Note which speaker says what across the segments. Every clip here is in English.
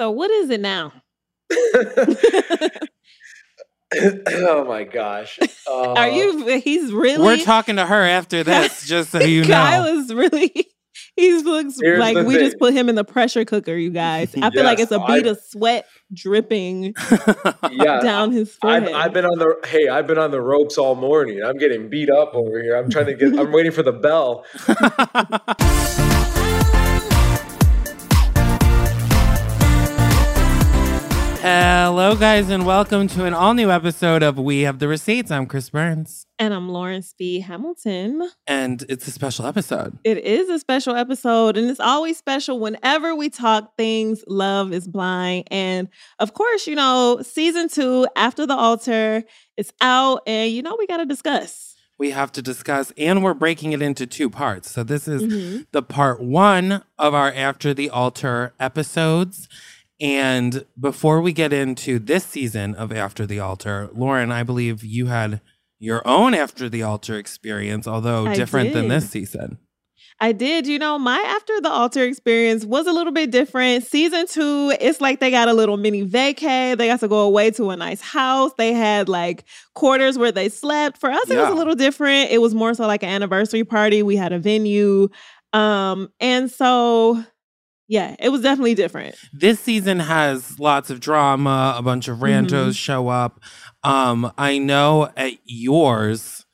Speaker 1: So what is it now?
Speaker 2: oh my gosh. Uh,
Speaker 1: Are you? He's really.
Speaker 3: We're talking to her after this, just so you know.
Speaker 1: Kyle is really. He looks
Speaker 2: Here's
Speaker 1: like
Speaker 2: the
Speaker 1: we just put him in the pressure cooker, you guys. I feel like it's a bead
Speaker 2: I-
Speaker 1: of sweat dripping
Speaker 2: yeah,
Speaker 1: down his
Speaker 2: I've,
Speaker 1: forehead.
Speaker 2: I've been on the hey, I've been on the ropes all morning. I'm getting beat up over here. I'm trying to get. I'm waiting for the bell.
Speaker 3: Hello, guys, and welcome to an all new episode of We Have the Receipts. I'm Chris Burns,
Speaker 1: and I'm Lauren Speed-Hamilton.
Speaker 3: and it's a special episode.
Speaker 1: It is a special episode, and it's always special whenever we talk things Love is Blind. And of course, you know, season two, After the Altar, is out, and you know, we got to discuss.
Speaker 3: We have to discuss, and we're breaking it into two parts. So, this is
Speaker 1: Mhm.
Speaker 3: the part one of our After the Altar episodes. And before we get into this season of After the Altar, Lauren, I believe you had your own After the Altar experience, although
Speaker 1: I
Speaker 3: different than this season.
Speaker 1: I did. You know, my After the Altar experience was a little bit different. Season two, it's like they got a little mini vacay. They got to go away to a nice house. They had like quarters where they slept. For us, it was a little different. It was more so like an anniversary party. We had a venue. Um, and so yeah, it was definitely different.
Speaker 3: This season has lots of drama. A bunch of randos
Speaker 1: Mm-hmm.
Speaker 3: show up. Um, I know at yours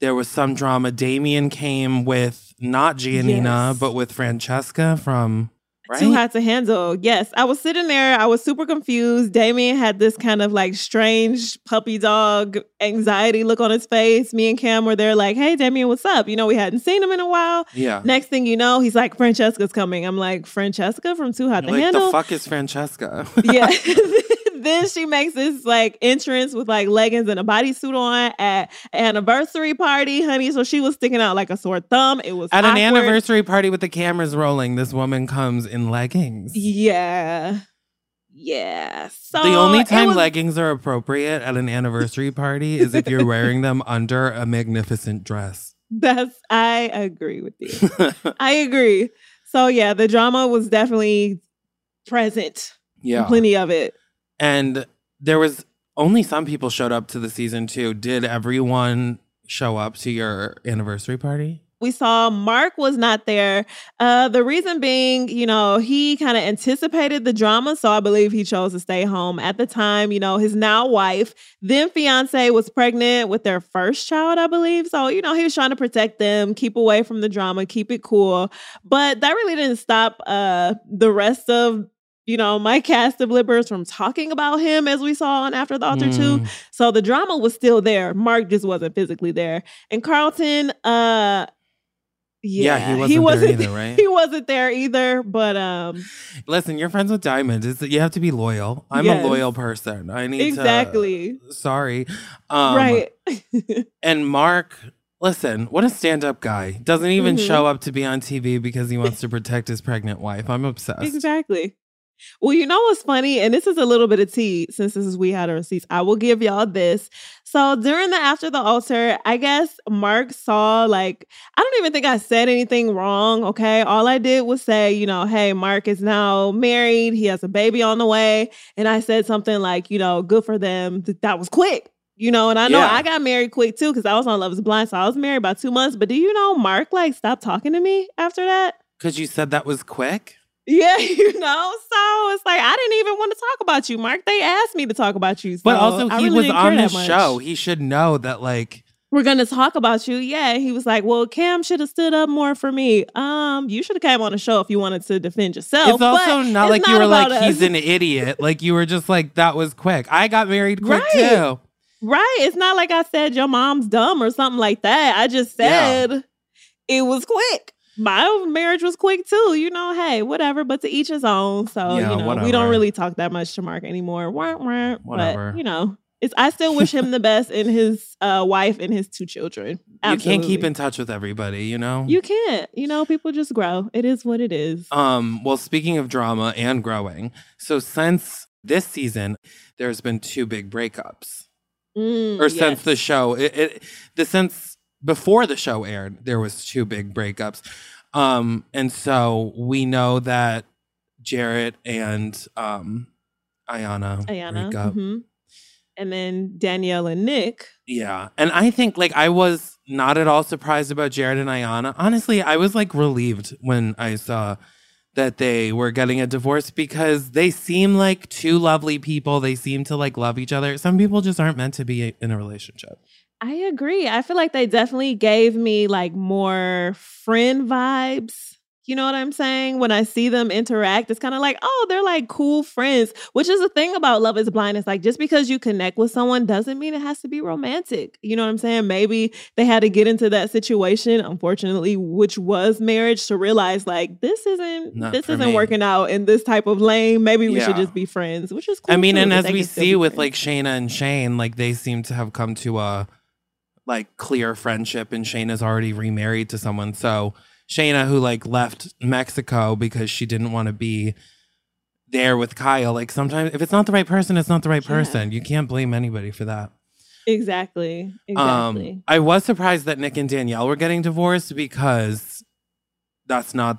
Speaker 3: there was some drama. Damian came with not Giannina,
Speaker 1: Yes.
Speaker 3: but with Francesca from right.
Speaker 1: Too hot to handle. Yes, I was sitting there. I was super confused. Damian had this kind of like strange puppy dog anxiety look on his face. Me and Cam were there, like, "Hey, Damian, what's up?" You know, we hadn't seen him in a while.
Speaker 3: yeah.
Speaker 1: Next thing you know, he's like, "Francesca's coming." I'm like, "Francesca from Too Hot
Speaker 3: You're
Speaker 1: to
Speaker 3: like
Speaker 1: Handle."
Speaker 3: the fuck is Francesca?
Speaker 1: yeah. then she makes this like entrance with like leggings and a bodysuit on at an anniversary party, honey. So she was sticking out like a sore thumb. It was
Speaker 3: At an anniversary party with the cameras rolling, this woman comes in leggings.
Speaker 1: Yeah. Yeah. So
Speaker 3: the only time
Speaker 1: was-
Speaker 3: leggings are appropriate at an anniversary party is if you're wearing them under a magnificent dress.
Speaker 1: That's I agree with you. I agree. So yeah, the drama was definitely present.
Speaker 3: yeah.
Speaker 1: Plenty of it.
Speaker 3: And there was only some people showed up to the season two. Did everyone show up to your anniversary party?
Speaker 1: We saw Mark was not there. Uh, the reason being, you know, he kind of anticipated the drama. So I believe he chose to stay home. At the time, you know, his now wife, then fiance, was pregnant with their first child, I believe. So, you know, he was trying to protect them, keep away from the drama, keep it cool. But that really didn't stop uh, the rest of, you know, my cast of libbers from talking about him as we saw on After the Altar 2.
Speaker 3: Mm.
Speaker 1: So the drama was still there. Mark just wasn't physically there. And Carlton, uh
Speaker 3: Yeah,
Speaker 1: yeah,
Speaker 3: he wasn't there either, right?
Speaker 1: He wasn't there either, but um
Speaker 3: Listen, you're friends with Diamond. That you have to be loyal. I'm
Speaker 1: Yes.
Speaker 3: a loyal person. I need to-
Speaker 1: exactly.
Speaker 3: sorry. Um,
Speaker 1: right.
Speaker 3: And Mark, listen, what a stand-up guy. Doesn't even
Speaker 1: Mhm.
Speaker 3: show up to be on TV because he wants to protect his pregnant wife. I'm obsessed.
Speaker 1: exactly. Well, you know what's funny, and this is a little bit of tea since this is we had our receipts. I will give y'all this. So during the after the altar, I guess Mark saw like I don't even think I said anything wrong. Okay, all I did was say, you know, hey, Mark is now married. He has a baby on the way, and I said something like, you know, good for them. Th- That was quick. You know, and I know
Speaker 3: Yeah.
Speaker 1: I got married quick too because I was on Love is Blind. So I was married about two months. But do you know Mark like stopped talking to me after that?
Speaker 3: Because you said that was quick.
Speaker 1: Yeah, you know. So it's like I didn't even want to talk about you, Mark. They asked me to talk about you.
Speaker 3: But also, he
Speaker 1: really
Speaker 3: was on the show. He should know that, like,
Speaker 1: We're gonna talk about you. Yeah. He was like, Well, Cam should have stood up more for me. Um, you should have came on the show if you wanted to defend yourself.
Speaker 3: it's also not
Speaker 1: it's
Speaker 3: like you were like,
Speaker 1: about
Speaker 3: he's an idiot. Like, you were just like, that was quick. I got married quick
Speaker 1: Right.
Speaker 3: too.
Speaker 1: Right. It's not like I said your mom's dumb or something like that. I just
Speaker 3: Yeah.
Speaker 1: said it was quick. My marriage was quick too, you know. Hey, whatever, but to each his own. So
Speaker 3: Yeah,
Speaker 1: you know, we don't really talk that much to Mark anymore. Wah, wah.
Speaker 3: Whatever.
Speaker 1: But you know, it's I still wish him the best in his uh, wife and his two children.
Speaker 3: You can't keep in touch with everybody, you know?
Speaker 1: You can't. You know, people just grow. It is what it is.
Speaker 3: Um, well, speaking of drama and growing, so since this season, there's been two big breakups.
Speaker 1: Mm,
Speaker 3: Or since the show, it, it the since before the show aired, there was two big breakups. Um, and so we know that Jarrette and um Iyanna,
Speaker 1: Iyanna.
Speaker 3: break up.
Speaker 1: mhm. And then Danielle and Nick.
Speaker 3: Yeah. And I think like I was not at all surprised about Jarrette and Iyanna. Honestly, I was like relieved when I saw that they were getting a divorce because they seem like two lovely people. They seem to like love each other. Some people just aren't meant to be in a relationship.
Speaker 1: I agree. I feel like they definitely gave me like more friend vibes. You know what I'm saying? When I see them interact, it's kind of like, oh, they're like cool friends, which is the thing about Love is Blind. It's like just because you connect with someone doesn't mean it has to be romantic. You know what I'm saying? Maybe they had to get into that situation, unfortunately, which was marriage, to realize like this isn't
Speaker 3: Not
Speaker 1: this isn't
Speaker 3: me.
Speaker 1: working out in this type of lane. Maybe we should just be friends, which is cool.
Speaker 3: I mean,
Speaker 1: too,
Speaker 3: and as we see with
Speaker 1: friends.
Speaker 3: like Shaina and Shayne, like they seem to have come to a like clear friendship, and Shaina's already remarried to someone. So Shaina, who like left Mexico because she didn't want to be there with Kyle, like sometimes if it's not the right person, it's not the right
Speaker 1: Yeah.
Speaker 3: person. You can't blame anybody for that.
Speaker 1: exactly, exactly.
Speaker 3: Um, I was surprised that Nick and Danielle were getting divorced because that's not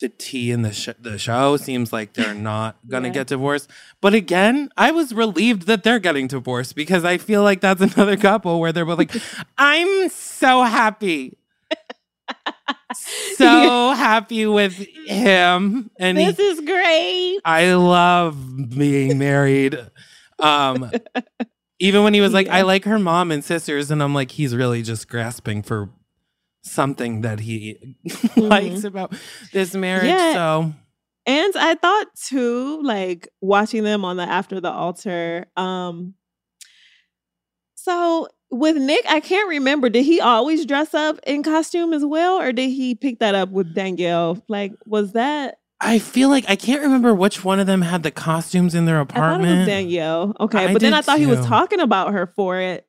Speaker 3: the tea in the sh- the show. Seems like they're not gonna
Speaker 1: Yeah.
Speaker 3: get divorced. But again, I was relieved that they're getting divorced because I feel like that's another couple where they're both like, "I'm so happy." So happy with him, and he
Speaker 1: this is great.
Speaker 3: I love being married. Um, even when he was like. I like her mom and sisters, and I'm like, he's really just grasping for something that he likes about this marriage.
Speaker 1: Yeah.
Speaker 3: So
Speaker 1: And I thought too, like watching them on the after the altar. Um so with Nick, I can't remember. Did he always dress up in costume as well? Or did he pick that up with Danielle? Like, was that
Speaker 3: I feel like I can't remember which one of them had the costumes in their
Speaker 1: I thought it
Speaker 3: apartment.
Speaker 1: was Danielle. Okay.
Speaker 3: I
Speaker 1: but then I thought he was talking about her for it.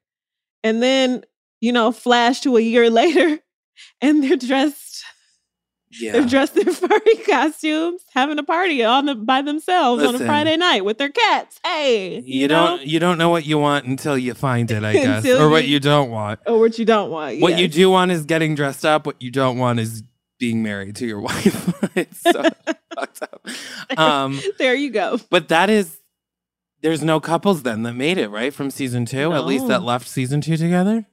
Speaker 1: And then, you know, flash to a year later, and they're dressed
Speaker 3: yeah.
Speaker 1: They're dressed in furry costumes, having a party on the by themselves on a Friday night with their cats. Hey,
Speaker 3: you,
Speaker 1: know?
Speaker 3: don't you don't know what you want until you find it, I guess. Or what
Speaker 1: you-
Speaker 3: you don't want.
Speaker 1: or what you don't want.
Speaker 3: What you do want is getting dressed up. What you don't want is being married to your wife. it's so fucked up. Um,
Speaker 1: There you go.
Speaker 3: but that is there's no couples then that made it right from season two. At least that left season two together.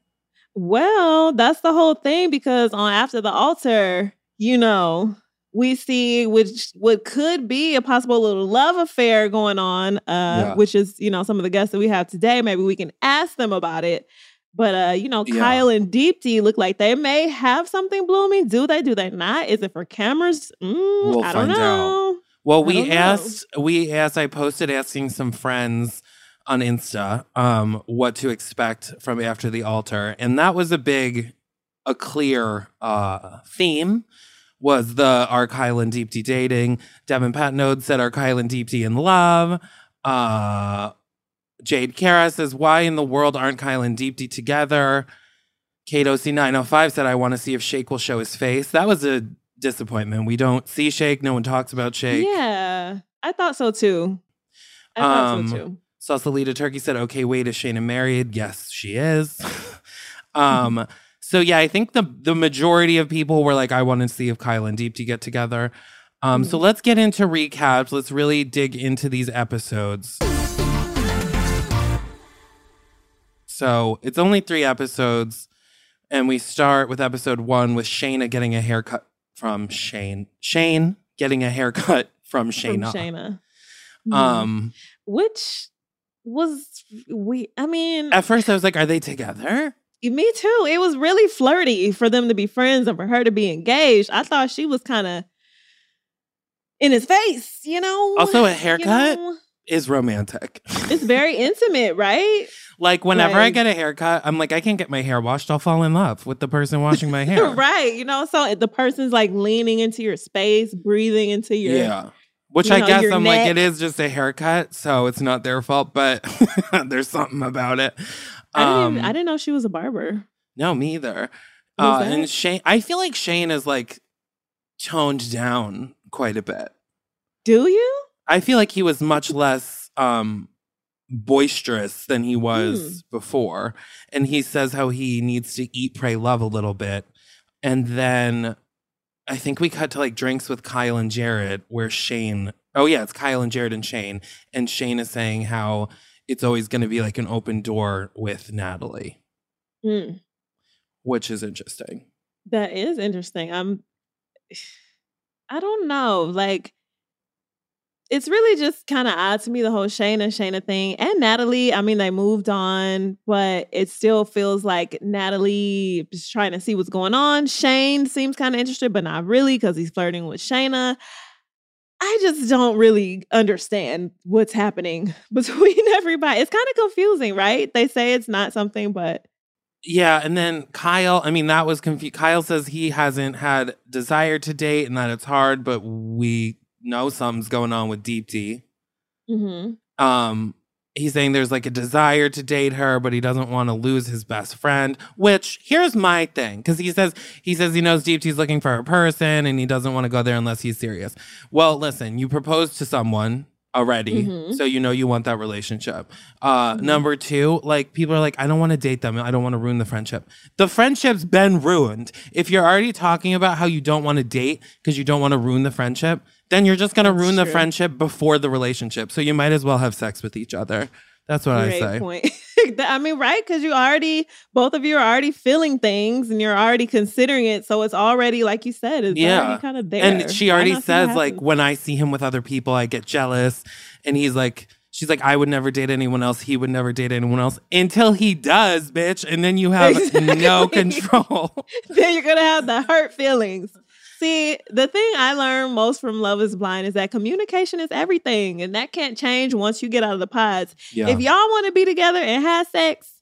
Speaker 1: Well, that's the whole thing because on After the Altar, you know, we see which what could be a possible little love affair going on, uh,
Speaker 3: Yeah.
Speaker 1: which is, you know, some of the guests that we have today. Maybe we can ask them about it. But uh, you know,
Speaker 3: Yeah.
Speaker 1: Kyle and Deepti look like they may have something blooming. Do they? Do they not? Is it for cameras? Mm,
Speaker 3: We'll
Speaker 1: I don't
Speaker 3: find out. Well, we
Speaker 1: don't know.
Speaker 3: asked we asked I posted asking some friends on Insta um what to expect from after the altar. And that was a big a clear uh theme was the are Kyle and Deepti dating. Devin Patnode said are Kyle and Deepti in love. Uh Jade Kara says, Why in the world aren't Kyle and Deepti together? Kato C905 said, I want to see if Shake will show his face. That was a disappointment. We don't see Shake. No one talks about Shake.
Speaker 1: Yeah, I thought so too. I thought
Speaker 3: Um,
Speaker 1: so too.
Speaker 3: Sausalita Turkey said, Okay, wait, is Shaina married? Yes, she is. um, so yeah, I think the the majority of people were like, I want to see if Kyle and Deepti get together. Um, so
Speaker 1: Mhm.
Speaker 3: let's get into recaps. Let's really dig into these episodes. So it's only three episodes, and we start with episode one with Shaina getting a haircut from Shayne. Shayne getting a haircut from
Speaker 1: From
Speaker 3: Shaina.
Speaker 1: Shaina. Mhm.
Speaker 3: Um,
Speaker 1: which was we I mean
Speaker 3: at first I was like, are they together?
Speaker 1: me too. It was really flirty for them to be friends and for her to be engaged. I thought she was kind of in his face, you know.
Speaker 3: Also, a
Speaker 1: You
Speaker 3: haircut
Speaker 1: know?
Speaker 3: is romantic.
Speaker 1: It's very intimate, right?
Speaker 3: like whenever I get a haircut, I'm like, I can't get my hair washed. I'll fall in love with the person washing my hair.
Speaker 1: right. You know, so the person's like leaning into your space, breathing into your
Speaker 3: Yeah. Which
Speaker 1: you
Speaker 3: I
Speaker 1: know,
Speaker 3: guess I'm like, it is just a haircut, so it's not their fault, but there's something about it.
Speaker 1: I didn't,
Speaker 3: Um,
Speaker 1: even, I didn't know she was a barber.
Speaker 3: No, me either. Uh, and Shayne, I feel like Shayne is like toned down quite a bit.
Speaker 1: Do you?
Speaker 3: I feel like he was much less um boisterous than he was before. And he says how he needs to eat, pray, love a little bit. And then I think we cut to like drinks with Kyle and Jarrette where Shayne Oh yeah, it's Kyle and Jarrette and Shayne. And Shayne is saying how it's always going to be like an open door with Natalie,
Speaker 1: Mm,
Speaker 3: which is interesting.
Speaker 1: that is interesting. I'm I don't know. Like it's really just kind of odd to me the whole Shaina Shaina thing and Natalie. I mean, they moved on, but it still feels like Natalie is trying to see what's going on. Shayne seems kind of interested, but not really because he's flirting with Shaina. I just don't really understand what's happening between everybody. It's kind of confusing, right? They say it's not something, but
Speaker 3: Yeah, and then Kyle, I mean, that was confused. Kyle says he hasn't had desire to date and that it's hard, but we know something's going on with Deepti.
Speaker 1: mhm.
Speaker 3: Um, he's saying there's like a desire to date her, but he doesn't want to lose his best friend. Which here's my thing, because he says he says he knows Deepti's looking for a person and he doesn't want to go there unless he's serious. Well, listen, you proposed to someone already,
Speaker 1: Mhm.
Speaker 3: so you know you want that relationship. Uh,
Speaker 1: Mhm.
Speaker 3: Number two, like people are like, I don't want to date them. I don't want to ruin the friendship. The friendship's been ruined. If you're already talking about how you don't want to date because you don't want to ruin the friendship, then you're just gonna
Speaker 1: That's
Speaker 3: ruin the friendship before the relationship. So you might as well have sex with each other. That's what
Speaker 1: Great
Speaker 3: I say.
Speaker 1: point. I mean, right? Because you already, both of you are already feeling things and you're already considering it. So it's already, like you said, it's
Speaker 3: Yeah.
Speaker 1: already kind of there.
Speaker 3: And she already
Speaker 1: not see what
Speaker 3: says like when I see him with other people, I get jealous. And he's like, she's like, I would never date anyone else. He would never date anyone else until he does, bitch. And then you have no control.
Speaker 1: then you're gonna have the hurt feelings. See, the thing I learned most from Love is Blind is that communication is everything, and that can't change once you get out of the pods.
Speaker 3: yeah.
Speaker 1: If y'all want to be together and have sex,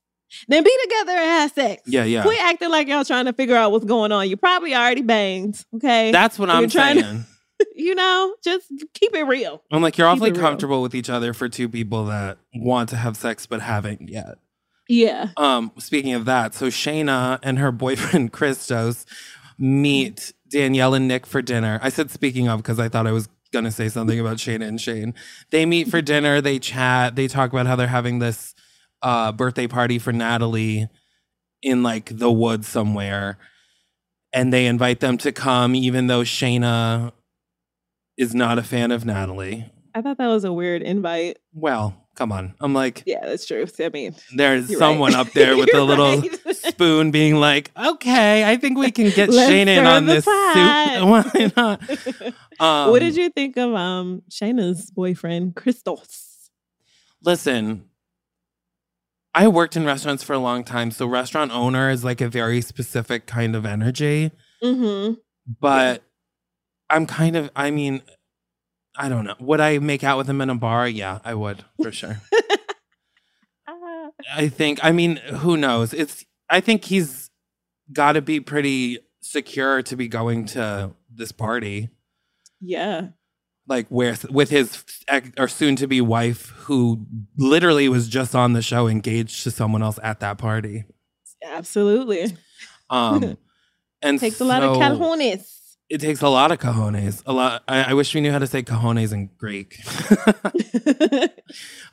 Speaker 1: then be together and have sex.
Speaker 3: yeah, yeah.
Speaker 1: Quit acting like y'all trying to figure out what's going on. You probably already banged, okay?
Speaker 3: That's what I'm
Speaker 1: trying to-
Speaker 3: saying.
Speaker 1: you know, just keep it real.
Speaker 3: I'm like, you're
Speaker 1: Keep
Speaker 3: awfully
Speaker 1: it real.
Speaker 3: comfortable with each other for two people that want to have sex but haven't yet.
Speaker 1: Yeah.
Speaker 3: Um, speaking of that, so Shaina and her boyfriend Christos meet Danielle and Nick for dinner. I said speaking of because I thought I was gonna say something about Shaina and Shayne. They meet for dinner, they chat, they talk about how they're having this uh birthday party for Natalie in like the woods somewhere. And they invite them to come, even though Shaina is not a fan of Natalie.
Speaker 1: I thought that was a weird invite.
Speaker 3: Well, come on. I'm like,
Speaker 1: Yeah, that's true. I mean,
Speaker 3: there's someone
Speaker 1: right.
Speaker 3: up there with a little
Speaker 1: right.
Speaker 3: spoon being like, okay, I think we can get Shayne in on this
Speaker 1: pot."
Speaker 3: soup. Why not? Um,
Speaker 1: what did you think of um Shaina's boyfriend, Christos?
Speaker 3: listen? I worked in restaurants for a long time, so restaurant owner is like a very specific kind of energy.
Speaker 1: Mm-hmm.
Speaker 3: But I'm kind of, I mean, I don't know. Would I make out with him in a bar? Yeah, I would for sure. I think. I mean, who knows? It's. I think he's got to be pretty secure to be going to this party,
Speaker 1: yeah.
Speaker 3: like with with his ex, or soon to be wife, who literally was just on the show, engaged to someone else at that party.
Speaker 1: Absolutely.
Speaker 3: Um, and
Speaker 1: Takes a lot of
Speaker 3: so
Speaker 1: cojones.
Speaker 3: It takes a lot of cojones. A lot. I, I wish we knew how to say cojones in Greek.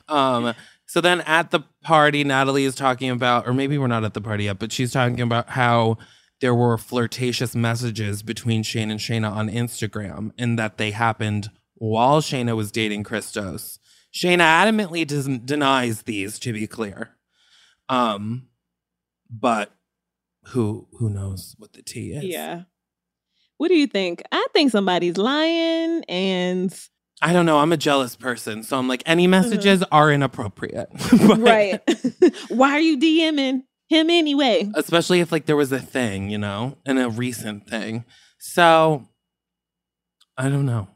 Speaker 3: Um, so then at the party, Natalie is talking about, or maybe we're not at the party yet, but she's talking about how there were flirtatious messages between Shayne and Shaina on Instagram and that they happened while Shaina was dating Christos. Shaina adamantly doesn't denies these, to be clear. Um, but who who knows what the tea is?
Speaker 1: yeah. What do you think? I think somebody's lying and
Speaker 3: I don't know. I'm a jealous person, so I'm like, any messages are inappropriate. But-
Speaker 1: Uh-huh. right. Why are you DMing him anyway?
Speaker 3: especially if like there was a thing, you know, and a recent thing. So I don't know.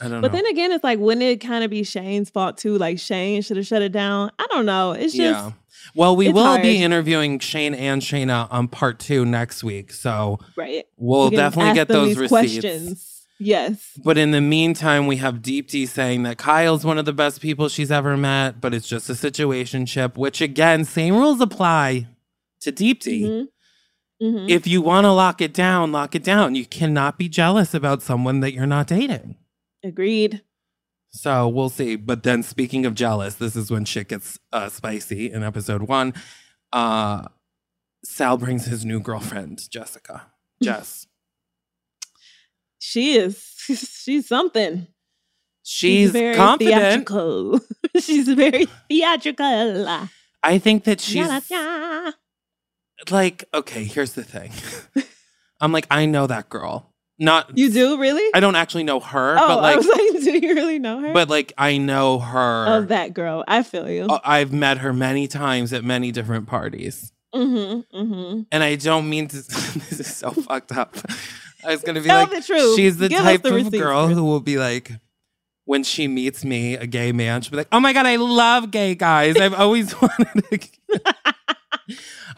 Speaker 3: I don't
Speaker 1: But
Speaker 3: know.
Speaker 1: then again, it's like, wouldn't it kind of be Shayne's fault too? Like Shayne should have shut it down. I don't know. It's just
Speaker 3: yeah. Well, we will
Speaker 1: hard.
Speaker 3: be interviewing Shayne and Shaina on part two next week, so
Speaker 1: right.
Speaker 3: we'll
Speaker 1: We
Speaker 3: definitely get those receipts.
Speaker 1: questions. Yes.
Speaker 3: But in the meantime, we have Deepti saying that Kyle's one of the best people she's ever met, but it's just a situationship. Which again, same rules apply to Deepti.
Speaker 1: Mhm. Mhm.
Speaker 3: If you want to lock it down, lock it down. You cannot be jealous about someone that you're not dating.
Speaker 1: Agreed.
Speaker 3: So we'll see. But then, speaking of jealous, this is when shit gets uh, spicy in episode one. Uh, Sal brings his new girlfriend, Jessica. Jess.
Speaker 1: She is. She's something.
Speaker 3: She's,
Speaker 1: very
Speaker 3: confident.
Speaker 1: theatrical. she's very theatrical.
Speaker 3: I think that she's like, okay, here's the thing. I'm like, I know that girl. Not
Speaker 1: You do really?
Speaker 3: I don't actually know her,
Speaker 1: oh,
Speaker 3: but
Speaker 1: I
Speaker 3: like
Speaker 1: was like, do you really know her?
Speaker 3: but like I know her.
Speaker 1: oh, that girl. I feel you.
Speaker 3: Uh, I've met her many times at many different parties.
Speaker 1: mm-hmm. Mm-hmm.
Speaker 3: And I don't mean to this is so fucked up. I was gonna be
Speaker 1: Tell
Speaker 3: like
Speaker 1: the truth.
Speaker 3: she's the
Speaker 1: Give
Speaker 3: type
Speaker 1: the
Speaker 3: of girl who will be like when she meets me, a gay man, she'll be like, Oh my god, I love gay guys. I've always wanted a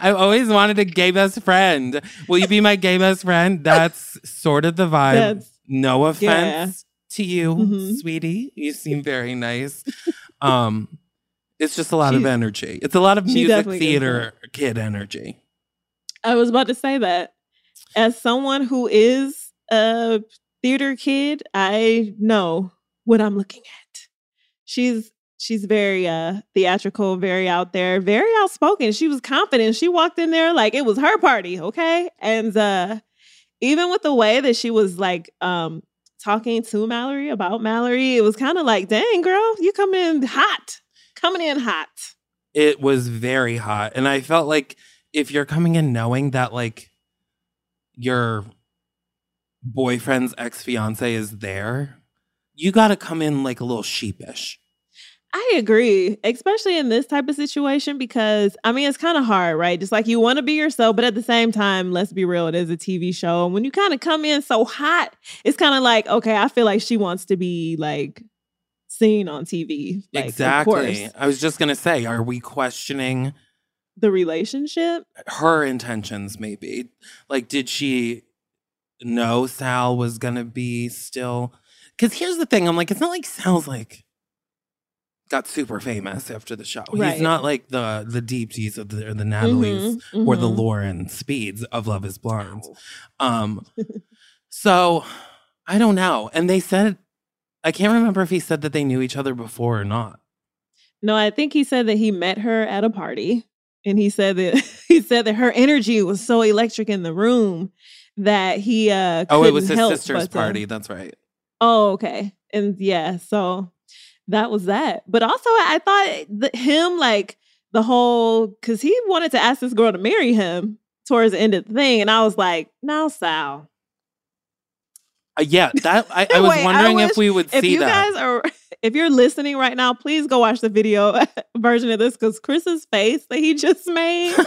Speaker 3: I've always wanted a gay best friend. Will you be my gay best friend? That's sort of the vibe.
Speaker 1: That's
Speaker 3: no offense to you,
Speaker 1: Mhm.
Speaker 3: sweetie. You seem very nice. Um, it's just a lot of energy. It's a lot of music theater kid energy.
Speaker 1: I was about to say that. As someone who is a theater kid, I know what I'm looking at. She's she's very uh theatrical, very out there, very outspoken. She was confident. She walked in there like it was her party, okay? And uh even with the way that she was like um talking to Mallory about Mallory, it was kind of like, dang girl, you coming in hot. Coming in hot.
Speaker 3: It was very hot. And I felt like if you're coming in knowing that like your boyfriend's ex fiance is there, you got to come in like a little sheepish.
Speaker 1: I agree, especially in this type of situation because I mean it's kind of hard, right? Just like you want to be yourself, but at the same time, let's be real, it is a TV show. And when you kind of come in so hot, it's kind of like, okay, I feel like she wants to be like seen on TV. Like,
Speaker 3: exactly. I was just going to say, are we questioning
Speaker 1: the relationship.
Speaker 3: her intentions maybe like did she know sal was gonna be still because here's the thing i'm like it's not like sal's like got super famous after the show.
Speaker 1: Right.
Speaker 3: he's not like the the deepsies of the, or the natalie's
Speaker 1: Mhm,
Speaker 3: or the lauren speeds of love is blind. Um so i don't know. And they said i can't remember if he said that they knew each other before or not.
Speaker 1: No, I think he said that he met her at a party, and he said that he said that her energy was so electric in the room that he uh
Speaker 3: oh it was his sister's
Speaker 1: but to-
Speaker 3: party that's right.
Speaker 1: Oh, okay. And yeah, so that was that. But also, I thought that him, like the whole, because he wanted to ask this girl to marry him towards the end of the thing. And I was like, now, Sal,
Speaker 3: Uh, yeah, that I, I was
Speaker 1: Wait, I
Speaker 3: wondering if we would
Speaker 1: if
Speaker 3: see
Speaker 1: you
Speaker 3: that.
Speaker 1: guys are, if you're listening right now, please go watch the video version of this because Chris's face that he just made says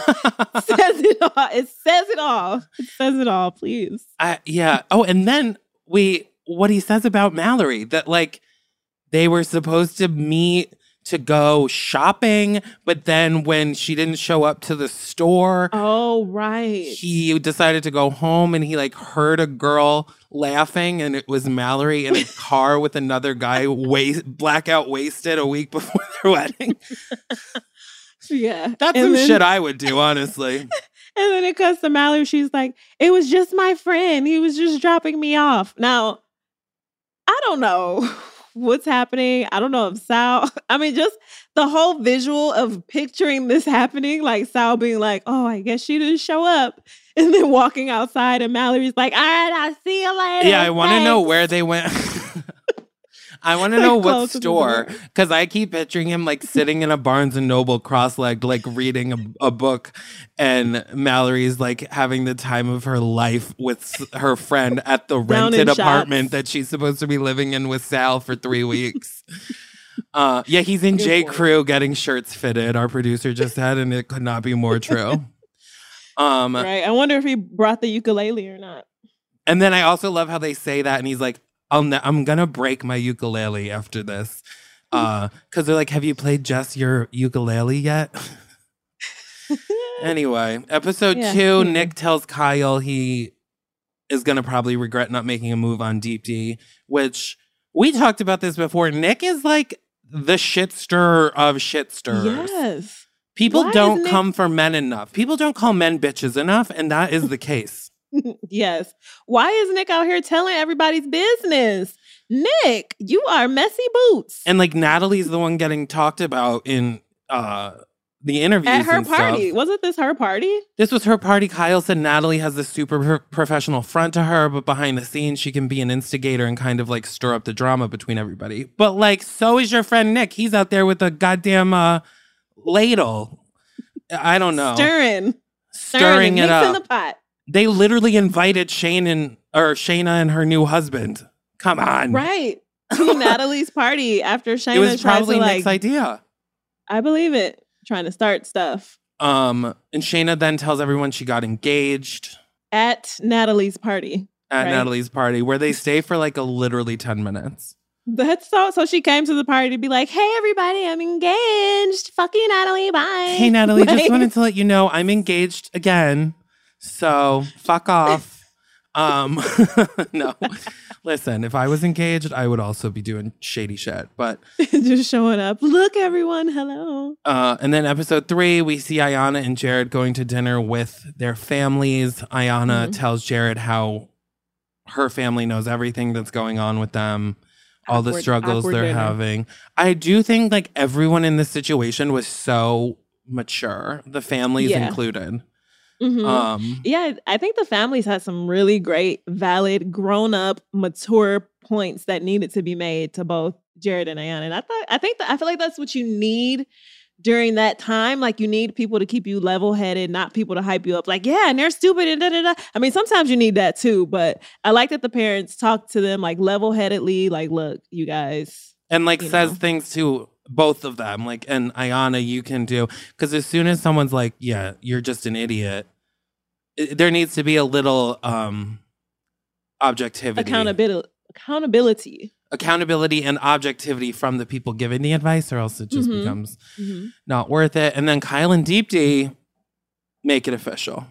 Speaker 1: it all. It says it all. It says it all, please.
Speaker 3: I, yeah. Oh, and then we what he says about Mallory that like they were supposed to meet to go shopping, but then when she didn't show up to the store,
Speaker 1: Oh, right.
Speaker 3: he decided to go home and he like heard a girl laughing and it was Mallory in a car with another guy waist blackout wasted a week before their wedding.
Speaker 1: yeah.
Speaker 3: That's
Speaker 1: And
Speaker 3: some
Speaker 1: then-
Speaker 3: shit I would do, honestly.
Speaker 1: And then it comes to Mallory. She's like, it was just my friend. He was just dropping me off. Now, I don't know what's happening. I don't know if Sal, I mean, just the whole visual of picturing this happening, like Sal being like, oh, I guess she didn't show up. And then walking outside, and Mallory's like, all right, I'll see you later.
Speaker 3: Yeah, I want to know where they went. I want to know what
Speaker 1: close to the
Speaker 3: store because I keep picturing him like sitting in a Barnes and Noble cross-legged, like reading a, a book, and Mallory's like having the time of her life with her friend at the rented
Speaker 1: shops.
Speaker 3: apartment that she's supposed to be living in with Sal for three weeks. Uh, yeah, he's in
Speaker 1: Good
Speaker 3: J.
Speaker 1: point.
Speaker 3: Crew getting shirts fitted. Our producer just said, and it could not be more true. Um,
Speaker 1: Right. I wonder if he brought the ukulele or not.
Speaker 3: and then I also love how they say that, and he's like, "I'll ne- I'm gonna break my ukulele after this," uh, because they're like, "Have you played just your ukulele yet?" anyway, episode
Speaker 1: Yeah,
Speaker 3: two. Nick tells Kyle he is gonna probably regret not making a move on Deepti, which we talked about this before. Nick is like the shit stirrer of shit stirrers.
Speaker 1: Yes.
Speaker 3: People
Speaker 1: Why
Speaker 3: don't come for men enough. People don't call men bitches enough, and that is the case.
Speaker 1: yes. Why is Nick out here telling everybody's business? Nick, you are messy boots.
Speaker 3: And like Natalie's the one getting talked about in uh the interviews
Speaker 1: At her
Speaker 3: and stuff.
Speaker 1: party. Wasn't this her party?
Speaker 3: This was her party. Kyle said Natalie has this super pro- professional front to her, but behind the scenes, she can be an instigator and kind of like stir up the drama between everybody. But like, so is your friend Nick. He's out there with a goddamn uh, ladle. I don't know.
Speaker 1: Stirring.
Speaker 3: Stirring it
Speaker 1: mixing
Speaker 3: up.
Speaker 1: In the pot.
Speaker 3: They literally invited Shayne and or Shaina and her new husband. Come on.
Speaker 1: Right. To Natalie's party after Shaina
Speaker 3: It was probably
Speaker 1: to like
Speaker 3: Nick's idea.
Speaker 1: I believe it. Trying to start stuff.
Speaker 3: Um, and Shaina then tells everyone she got engaged
Speaker 1: At Natalie's party.
Speaker 3: at
Speaker 1: Right.
Speaker 3: Natalie's party, where they stay for like a literally 10 minutes.
Speaker 1: That's so so she came to the party to be like, hey everybody, I'm engaged. Fuck you, Natalie. Bye.
Speaker 3: Hey, Natalie, just wanted to let you know I'm engaged again. So fuck off. Um, no, listen, if I was engaged, I would also be doing shady shit. But,
Speaker 1: just showing up. Look, everyone, hello.
Speaker 3: uh, and then episode three, we see Iyanna and Jarrette going to dinner with their families. Iyanna
Speaker 1: Mhm.
Speaker 3: tells Jarrette how her family knows everything that's going on with them. All the struggles they're
Speaker 1: dinner.
Speaker 3: having. I do think like everyone in this situation was so mature, the families
Speaker 1: Yeah.
Speaker 3: included.
Speaker 1: Mhm.
Speaker 3: Um,
Speaker 1: yeah, I think the families had some really great, valid, grown up, mature points that needed to be made to both Jarrette and Iyanna. And I thought, I think that I feel like that's what you need during that time. Like you need people to keep you level headed, not people to hype you up. Like, yeah, and they're stupid and da da da. I mean, sometimes you need that too, but I like that the parents talk to them like level headedly. Like, look, you guys.
Speaker 3: and like
Speaker 1: you
Speaker 3: says
Speaker 1: know.
Speaker 3: things to both of them. Like, and Iyanna, you can do because as soon as someone's like, "Yeah, you're just an idiot," i- there needs to be a little um objectivity,
Speaker 1: Accountability. Accountability.
Speaker 3: accountability, and objectivity from the people giving the advice, or else it just
Speaker 1: Mhm.
Speaker 3: becomes
Speaker 1: Mhm.
Speaker 3: not worth it. And then Kyle and Deepti make it official.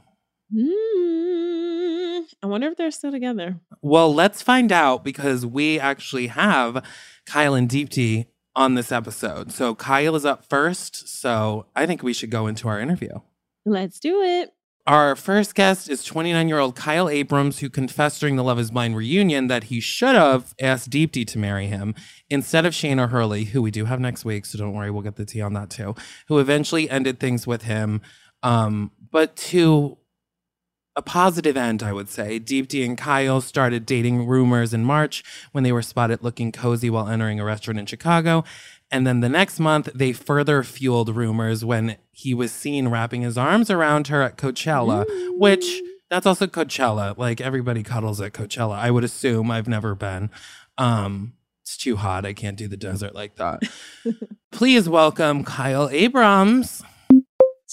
Speaker 1: Mm, I wonder if they're still together.
Speaker 3: Well, let's find out because we actually have Kyle and Deepti on this episode. So Kyle is up first. So I think we should go into our interview.
Speaker 1: Let's do it.
Speaker 3: Our first guest is 29 year old Kyle Abrams, who confessed during the Love is Blind reunion that he should have asked Deepti to marry him instead of Shaina Hurley, who we do have next week. So don't worry, we'll get the tea on that too, who eventually ended things with him. Um, but to a positive end, I would say. Deepti and Kyle started dating rumors in March when they were spotted looking cozy while entering a restaurant in Chicago. And then the next month, they further fueled rumors when he was seen wrapping his arms around her at Coachella, which that's also Coachella. Like everybody cuddles at Coachella. I would assume. I've never been. Um, it's too hot. I can't do the desert like that. Please welcome Kyle Abrams.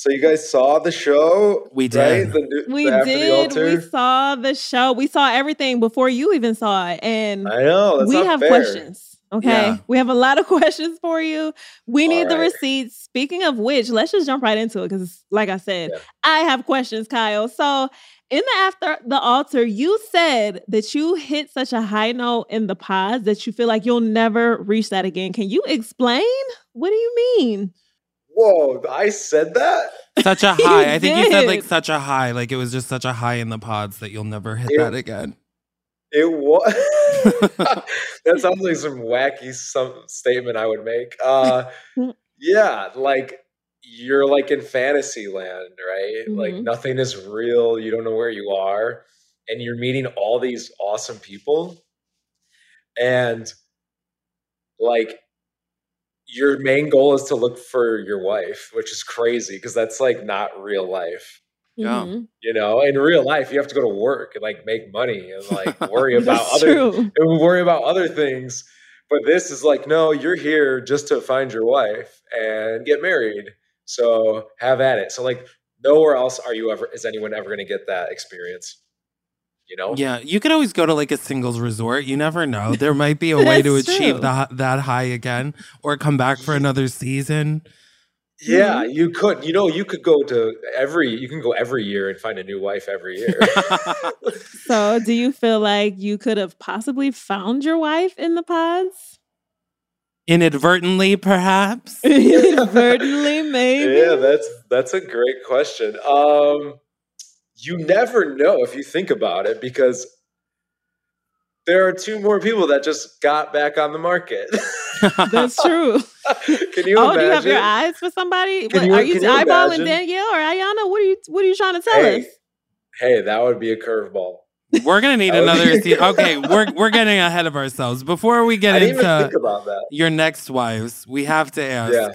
Speaker 2: So you guys saw the show?
Speaker 3: We
Speaker 2: right?
Speaker 3: did.
Speaker 2: The new,
Speaker 1: We
Speaker 2: the After the
Speaker 1: did. We saw the show. We saw everything before you even saw it. And
Speaker 2: I know. That's
Speaker 1: we
Speaker 2: not
Speaker 1: have
Speaker 2: fair.
Speaker 1: questions. Okay.
Speaker 3: Yeah.
Speaker 1: We have a lot of questions for you. We need the
Speaker 2: right.
Speaker 1: receipts. Speaking of which, let's just jump right into it because, like I said,
Speaker 2: Yeah.
Speaker 1: I have questions, Kyle. So, in the after the altar, you said that you hit such a high note in the pods that you feel like you'll never reach that again. Can you explain? What do you mean?
Speaker 2: Whoa, I said that?
Speaker 3: Such a high. I think you said like such a high. Like it was just such a high in the pods that you'll never hit
Speaker 2: It-
Speaker 3: that again.
Speaker 2: It was. that sounds like some wacky some statement I would make. Uh, yeah, like you're like in fantasy land, right? Like
Speaker 1: Mhm.
Speaker 2: nothing is real. You don't know where you are, and you're meeting all these awesome people, and like your main goal is to look for your wife, which is crazy because that's like not real life.
Speaker 3: Yeah.
Speaker 1: Mhm.
Speaker 2: You know, in real life, you have to go to work and like make money and like worry about other
Speaker 1: true.
Speaker 2: and worry about other things. But this is like, no, you're here just to find your wife and get married. So have at it. So like, nowhere else are you ever is anyone ever going to get that experience. You know?
Speaker 3: Yeah, you could always go to like a singles resort. You never know. There might be a way to
Speaker 1: That's
Speaker 3: achieve
Speaker 1: true.
Speaker 3: that that high again, or come back for another season.
Speaker 2: Yeah, you could. You know, you could go to every. You can go every year and find a new wife every year.
Speaker 1: So, do you feel like you could have possibly found your wife in the pods?
Speaker 3: Inadvertently, perhaps.
Speaker 1: Inadvertently, maybe.
Speaker 2: Yeah, that's that's a great question. Um, you never know if you think about it because there are two more people that just got back on the market.
Speaker 1: That's true.
Speaker 2: Can you
Speaker 1: oh,
Speaker 2: imagine?
Speaker 1: do you have your eyes for somebody? What,
Speaker 2: you-
Speaker 1: are you,
Speaker 2: can you
Speaker 1: eyeballing
Speaker 2: imagine?
Speaker 1: Danielle or Iyanna? What are you What are you trying to tell
Speaker 2: Hey,
Speaker 1: us?
Speaker 2: hey, that would be a curveball.
Speaker 3: We're gonna need another.
Speaker 2: be-
Speaker 3: Se- okay, we're we're getting ahead of ourselves. Before we get into
Speaker 2: think about that.
Speaker 3: your next wives, we have to ask
Speaker 2: Yeah.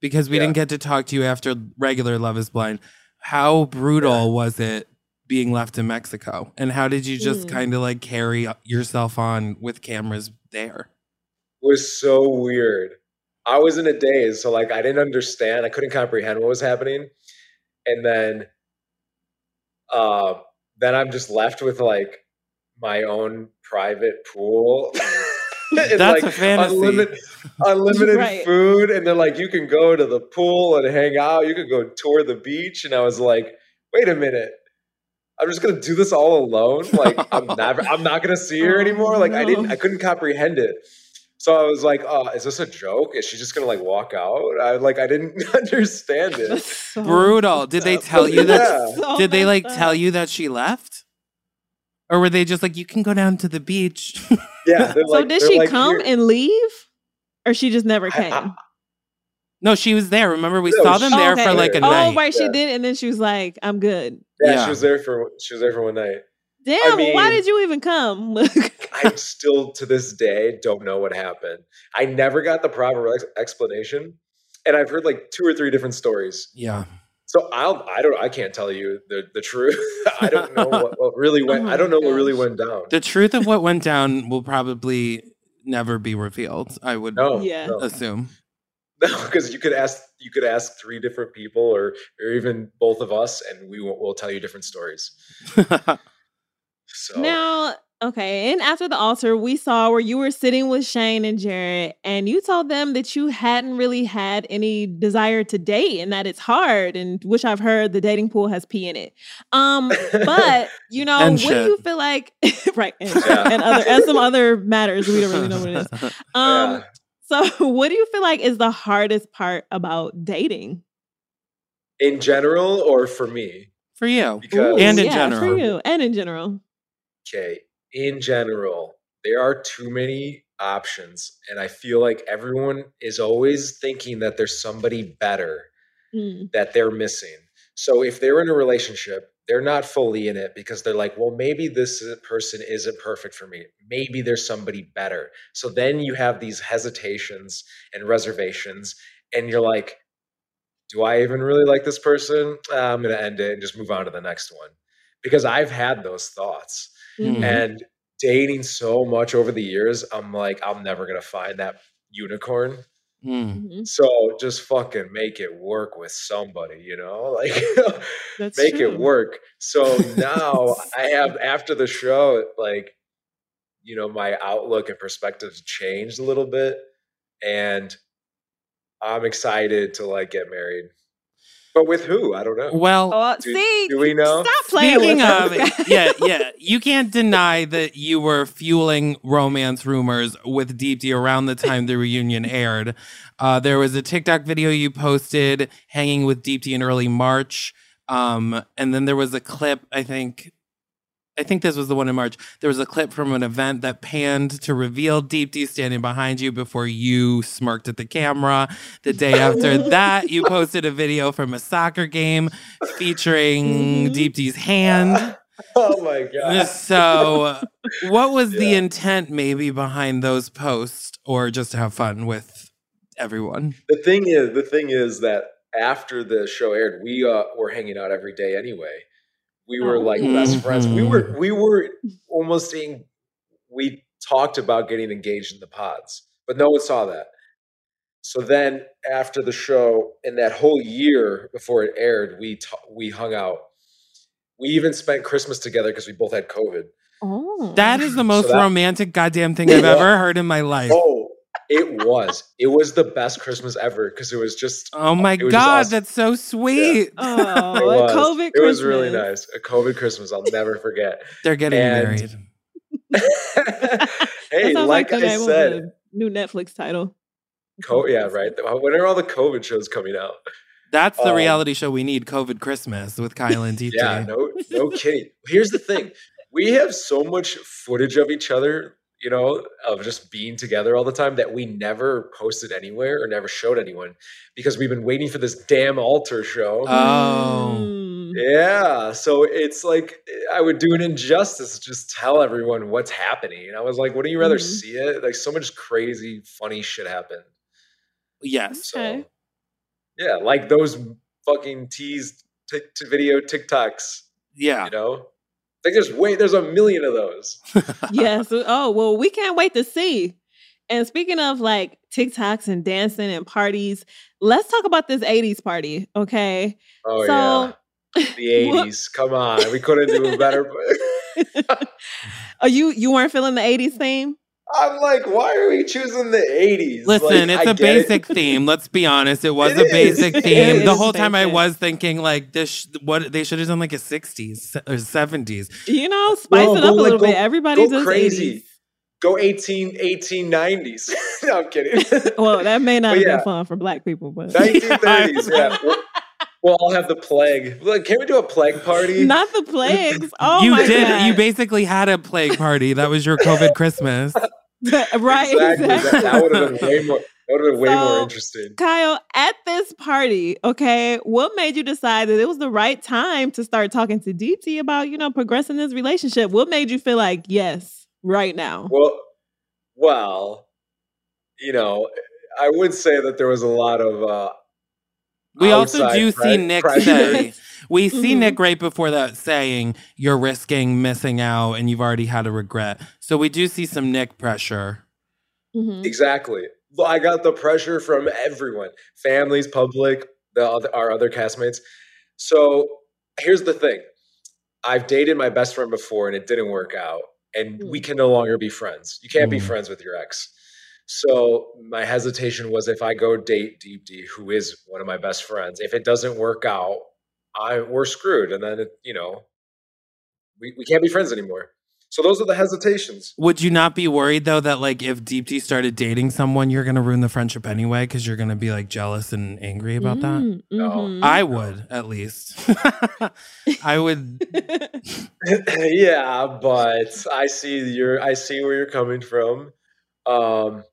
Speaker 3: because we
Speaker 2: Yeah.
Speaker 3: didn't get to talk to you after regular Love Is Blind. How brutal was it being left in Mexico, and how did you just
Speaker 1: Mm.
Speaker 3: kind of like carry yourself on with cameras there?
Speaker 2: was so weird. I was in a daze, so like I didn't understand. I couldn't comprehend what was happening, and then, uh, then I'm just left with like my own private pool. and,
Speaker 3: That's
Speaker 2: like,
Speaker 3: a fantasy.
Speaker 2: Unlimited, unlimited
Speaker 1: Right.
Speaker 2: food, and they're like, you can go to the pool and hang out. You can go tour the beach, and I was like, wait a minute. I'm just gonna do this all alone. Like I'm never, I'm not gonna see her
Speaker 1: Oh,
Speaker 2: anymore. Like I didn't. I couldn't comprehend it. So I was like, "Oh, is this a joke? Is she just gonna like walk out?" I like, I didn't understand it.
Speaker 1: So
Speaker 3: Brutal. Did they tell you that?
Speaker 2: Yeah.
Speaker 1: So
Speaker 3: Did they like
Speaker 1: messed
Speaker 3: tell you that she left? Or were they just like, you can go down to the beach?
Speaker 2: Yeah. they're
Speaker 1: So
Speaker 2: like-
Speaker 1: did she
Speaker 2: like,
Speaker 1: come
Speaker 2: "Here."
Speaker 1: and leave, or she just never came?
Speaker 2: I-
Speaker 3: no, she was there. Remember, we
Speaker 2: No,
Speaker 3: saw them
Speaker 2: she-
Speaker 3: there
Speaker 1: Okay.
Speaker 3: for like a night.
Speaker 1: oh,
Speaker 3: night.
Speaker 1: right, she
Speaker 2: Yeah.
Speaker 1: did, and then she was like, "I'm good."
Speaker 2: Yeah,
Speaker 3: Yeah.
Speaker 2: she was there for she was there for one night.
Speaker 1: Damn, well, why did you even come?
Speaker 2: I still to this day don't know what happened. I never got the proper ex- explanation, and I've heard like two or three different stories.
Speaker 3: Yeah.
Speaker 2: So I'll I don't I can't tell you the the truth. I don't know what, what really oh went.
Speaker 1: Oh
Speaker 2: I don't know
Speaker 1: my
Speaker 2: what really went down.
Speaker 3: The truth of what went down will probably never be revealed, I would
Speaker 2: no,
Speaker 1: Yeah.
Speaker 2: no,
Speaker 3: assume.
Speaker 2: no, because you could ask you could ask three different people, or or even both of us, and we will we'll tell you different stories. So
Speaker 1: Now, okay, and after the altar, we saw where you were sitting with Shayne and Jarrette, and you told them that you hadn't really had any desire to date and that it's hard, and which I've heard the dating pool has pee in it. Um, but you know,
Speaker 3: And
Speaker 1: what do you feel like right and,
Speaker 2: Yeah.
Speaker 1: and other and some other matters we don't really know what it is. Um,
Speaker 2: yeah.
Speaker 1: so what do you feel like is the hardest part about dating?
Speaker 2: in general or for me,
Speaker 3: For you.
Speaker 2: because
Speaker 3: And in
Speaker 1: yeah,
Speaker 3: general.
Speaker 1: for you and in general.
Speaker 2: okay, in general, there are too many options, and I feel like everyone is always thinking that there's somebody better
Speaker 1: Mm,
Speaker 2: that they're missing. So if they're in a relationship, they're not fully in it because they're like, well, maybe this person isn't perfect for me. Maybe there's somebody better. So then you have these hesitations and reservations, and you're like, do I even really like this person? Ah, I'm going to end it and just move on to the next one. Because I've had those thoughts.
Speaker 3: Mhm.
Speaker 1: mhm.
Speaker 2: And dating so much over the years, I'm like, I'm never going to find that unicorn.
Speaker 3: Mm.
Speaker 1: Mhm.
Speaker 2: So just fucking make it work with somebody, you know? Like make
Speaker 1: true.
Speaker 2: it work. So now I have after the show, like, you know, my outlook and perspectives changed a little bit. And I'm excited to like get married. But with who? I don't know.
Speaker 3: Well,
Speaker 1: Oh,
Speaker 2: Do-
Speaker 1: see,
Speaker 2: do we know?
Speaker 1: Stop playing
Speaker 3: Speaking
Speaker 1: with
Speaker 3: of, yeah, yeah, you can't deny that you were fueling romance rumors with Deepti around the time the reunion aired. Uh, there was a TikTok video you posted hanging with Deepti in early March, um, and then there was a clip. I think, I think this was the one in March. There was a clip from an event that panned to reveal Deepti standing behind you before you smirked at the camera. The day after that, you posted a video from a soccer game featuring
Speaker 1: Mhm.
Speaker 3: Deepti's hand.
Speaker 2: oh my god.
Speaker 3: So, what was the intent maybe behind those posts, or just to have fun with everyone?
Speaker 2: The thing is, the thing is that after the show aired, we uh, were hanging out every day anyway. We were like best friends. We were
Speaker 3: Mhm.
Speaker 2: we were almost saying we talked about getting engaged in the pods, but no one saw that. So then after the show, in that whole year before it aired, we ta- we hung out. We even spent Christmas together because we both had COVID.
Speaker 1: Oh,
Speaker 3: That is the most
Speaker 2: that-
Speaker 3: romantic goddamn thing I've
Speaker 2: Yeah.
Speaker 3: ever heard in my life.
Speaker 2: Oh, it was. It was the best Christmas ever because it was just
Speaker 3: Oh my
Speaker 2: It was just
Speaker 3: god,
Speaker 2: awesome.
Speaker 3: that's so sweet.
Speaker 1: Oh,
Speaker 2: it
Speaker 1: a
Speaker 2: was.
Speaker 1: COVID
Speaker 2: It was really nice. A COVID Christmas, I'll never forget.
Speaker 3: They're getting
Speaker 2: And-
Speaker 3: married.
Speaker 1: That
Speaker 2: hey,
Speaker 1: sounds
Speaker 2: like,
Speaker 1: the
Speaker 2: I
Speaker 1: name of
Speaker 2: said,
Speaker 1: new Netflix title.
Speaker 2: co- yeah, right. When are all the COVID shows coming out?
Speaker 3: That's the
Speaker 2: um,
Speaker 3: reality show we need, COVID Christmas with Kyle and Deepti.
Speaker 2: Yeah, no, no kidding. Here's the thing: we have so much footage of each other, you know, of just being together all the time that we never posted anywhere or never showed anyone because we've been waiting for this damn altar show.
Speaker 3: Oh.
Speaker 1: Mm.
Speaker 2: yeah, so it's like I would do an injustice to just tell everyone what's happening. And I was like, wouldn't you rather
Speaker 1: Mhm.
Speaker 2: see it? Like so much crazy, funny shit happened.
Speaker 3: Yes.
Speaker 2: So
Speaker 1: Okay.
Speaker 2: yeah, like those fucking teased tic- to video TikToks,
Speaker 3: Yeah.
Speaker 2: you know? Like there's wait, there's a million of those.
Speaker 1: yes. Oh, well, we can't wait to see. And speaking of like TikToks and dancing and parties, let's talk about this 80s party, okay?
Speaker 2: Oh
Speaker 1: So-
Speaker 2: yeah. The
Speaker 1: What-
Speaker 2: 80s. Come on. We couldn't do better.
Speaker 1: Oh, you you weren't feeling the 80s theme?
Speaker 2: I'm like, why are we choosing the 80s?
Speaker 3: Listen,
Speaker 2: Like,
Speaker 3: it's
Speaker 2: I
Speaker 3: a
Speaker 2: get it.
Speaker 3: basic theme. Let's be honest. It was
Speaker 2: It
Speaker 3: a
Speaker 2: is.
Speaker 3: basic
Speaker 2: It
Speaker 3: theme. the
Speaker 1: is
Speaker 3: whole time I was thinking like this sh- what they should have done like a 60s or 70s.
Speaker 1: You know, spice
Speaker 2: No,
Speaker 1: it up a
Speaker 2: like-
Speaker 1: little
Speaker 2: go-
Speaker 1: bit. Everybody
Speaker 2: go
Speaker 1: does
Speaker 2: crazy.
Speaker 1: 80s.
Speaker 2: Go 18, 1890s. no, I'm kidding.
Speaker 1: Well, that may not
Speaker 2: But
Speaker 1: have
Speaker 2: yeah.
Speaker 1: been fun for black people, but
Speaker 2: 1930s. yeah. We'll, we'll all have the plague. Like, can we do a plague party?
Speaker 1: not the plagues. Oh
Speaker 3: you
Speaker 1: my
Speaker 3: did
Speaker 1: God.
Speaker 3: you basically had a plague party. That was your COVID Christmas.
Speaker 1: right,
Speaker 2: exactly. That,
Speaker 1: exactly.
Speaker 2: that would have been way more. That would have been way
Speaker 1: So-
Speaker 2: more interesting.
Speaker 1: Kyle, at this party, okay, what made you decide that it was the right time to start talking to Deepti about, you know, progressing this relationship? What made you feel like, yes, right now?
Speaker 2: Well, well, you know, I would say that there was a lot of. uh
Speaker 3: We also do
Speaker 2: pre-
Speaker 3: see Nick
Speaker 2: pressure.
Speaker 3: say we see
Speaker 1: Mhm.
Speaker 3: Nick right before that saying you're risking missing out and you've already had a regret. So we do see some Nick pressure.
Speaker 1: Mhm.
Speaker 2: Exactly. I got the pressure from everyone, families, public, the other, our other castmates. So here's the thing: I've dated my best friend before, and it didn't work out, and we can no longer be friends. You can't be
Speaker 3: Mm.
Speaker 2: friends with your ex. So my hesitation was if I go date Deepti, who is one of my best friends, if it doesn't work out, I we're screwed, and then it, you know, we we can't be friends anymore. So those are the hesitations.
Speaker 3: Would you not be worried though that like if Deepti started dating someone, you're gonna ruin the friendship anyway because you're gonna be like jealous and angry about that?
Speaker 1: Mm,
Speaker 2: No.
Speaker 1: mhm.
Speaker 3: I would at least. I would.
Speaker 2: yeah, but I see your I see where you're coming from. Um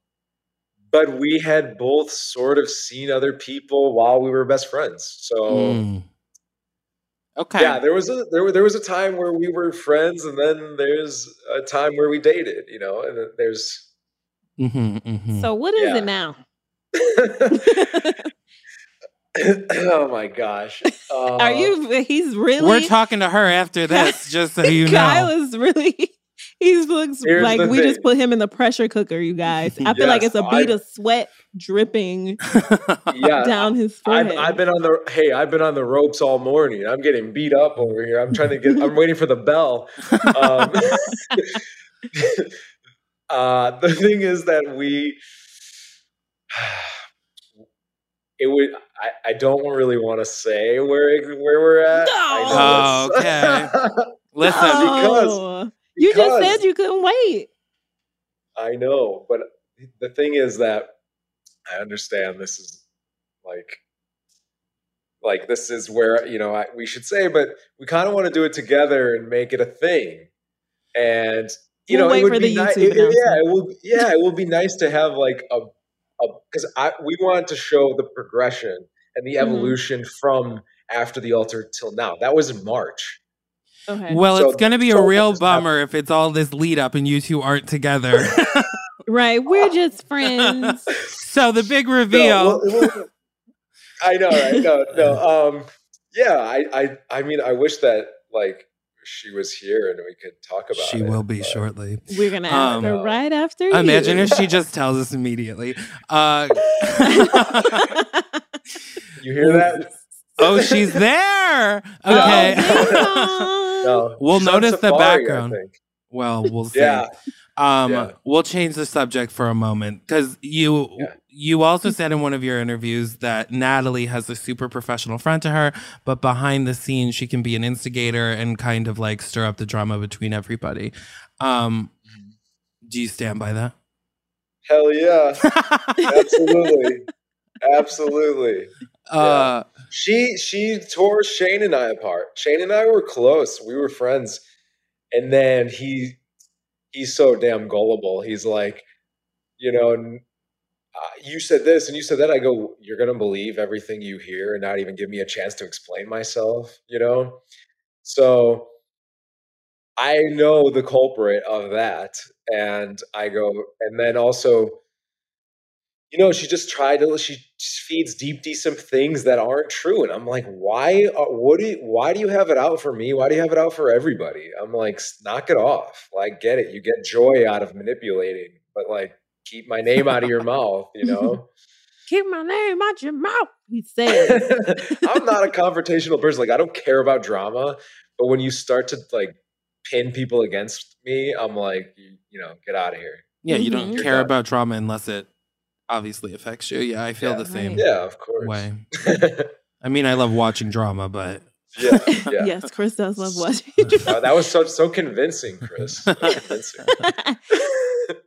Speaker 2: but we had both sort of seen other people while we were best friends. So
Speaker 3: Mm. Okay.
Speaker 2: yeah, there was a there, wa- there was a time where we were friends and then there's a time where we dated, you know, and then there's
Speaker 3: hmm hmm
Speaker 1: so what is
Speaker 2: Yeah.
Speaker 1: it now?
Speaker 2: oh my gosh. Uh,
Speaker 1: Are you? He's really.
Speaker 3: We're talking to her after this, just so you
Speaker 1: Kyle
Speaker 3: know.
Speaker 1: is really. He looks
Speaker 2: Here's
Speaker 1: like
Speaker 2: the
Speaker 1: we just put him in the pressure cooker, you guys. I feel like it's a bead
Speaker 2: I-
Speaker 1: of sweat dripping
Speaker 2: yeah,
Speaker 1: down his
Speaker 2: I've,
Speaker 1: forehead.
Speaker 2: I've been on the hey, I've been on the ropes all morning. I'm getting beat up over here. I'm trying to get. I'm waiting for the bell. Um, uh, the thing is that we, it would. I, I don't really want to say where it- where we're at. I know
Speaker 3: Oh,
Speaker 2: it's-
Speaker 3: Listen,
Speaker 1: Oh, you just said you couldn't wait.
Speaker 2: I know, but the thing is that I understand this is like like this is where you know I, we should say, but we kind of want to do it together and make it a thing. And you
Speaker 1: We'll
Speaker 2: know, it would be
Speaker 1: the
Speaker 2: nice. Yeah, it will. Yeah, it will be nice to have like a because I we want to show the progression and the
Speaker 1: Mhm.
Speaker 2: evolution from after the altar till now. That was in March.
Speaker 1: Okay.
Speaker 3: well,
Speaker 2: So-
Speaker 3: it's gonna be
Speaker 2: so
Speaker 3: a real bummer if it's all this lead up and you two aren't together.
Speaker 1: right. We're just friends.
Speaker 3: so the big
Speaker 2: No,
Speaker 3: reveal.
Speaker 2: well, well, I know, right? No, no. Um, yeah, I, I, I mean, I wish that like she was here and we could talk about
Speaker 3: she
Speaker 2: it.
Speaker 3: will be shortly.
Speaker 1: We're gonna ask
Speaker 3: Um,
Speaker 1: her right after
Speaker 3: Imagine
Speaker 1: you.
Speaker 3: if she just tells us immediately. Uh,
Speaker 2: You hear that?
Speaker 3: Oh, she's there.
Speaker 1: Oh,
Speaker 3: Okay.
Speaker 1: damn.
Speaker 2: No,
Speaker 3: We'll
Speaker 2: she's
Speaker 3: notice the
Speaker 2: Safari, I
Speaker 3: background. Well, we'll see.
Speaker 2: Yeah,
Speaker 3: Um,
Speaker 2: Yeah.
Speaker 3: we'll change the subject for a moment because you
Speaker 2: Yeah.
Speaker 3: you also said in one of your interviews that Natalie has a super professional front to her, but behind the scenes she can be an instigator and kind of like stir up the drama between everybody. Um, do you stand by that?
Speaker 2: hell yeah, absolutely, absolutely.
Speaker 3: Uh,
Speaker 2: She she tore Shayne and I apart. Shayne and I were close. We were friends, and then he he's so damn gullible. He's like, you know, uh, you said this and you said that. I go, you're gonna believe everything you hear and not even give me a chance to explain myself, you know. So I know the culprit of that, and I go, and then also you know, she just tried to. She feeds Deepti some things that aren't true, and I'm like, why? uh, What do you? Why do you have it out for me? Why do you have it out for everybody? I'm like, knock it off. Like, get it. You get joy out of manipulating, but like, keep my name out of your mouth. You know.
Speaker 1: Keep my name out of your mouth. He says.
Speaker 2: I'm not a confrontational person. Like, I don't care about drama, but when you start to like pin people against me, I'm like, you, you know, get out of here.
Speaker 3: Yeah, you don't
Speaker 2: You're
Speaker 3: care about drama unless it obviously affects you. Yeah, I feel
Speaker 2: Yeah.
Speaker 3: the same
Speaker 1: Right.
Speaker 2: Yeah, of course.
Speaker 3: way. I mean, I love watching drama, but
Speaker 2: yeah, yeah.
Speaker 1: yes, Chris does love watching.
Speaker 2: Uh, that was so so convincing, Chris. So convincing.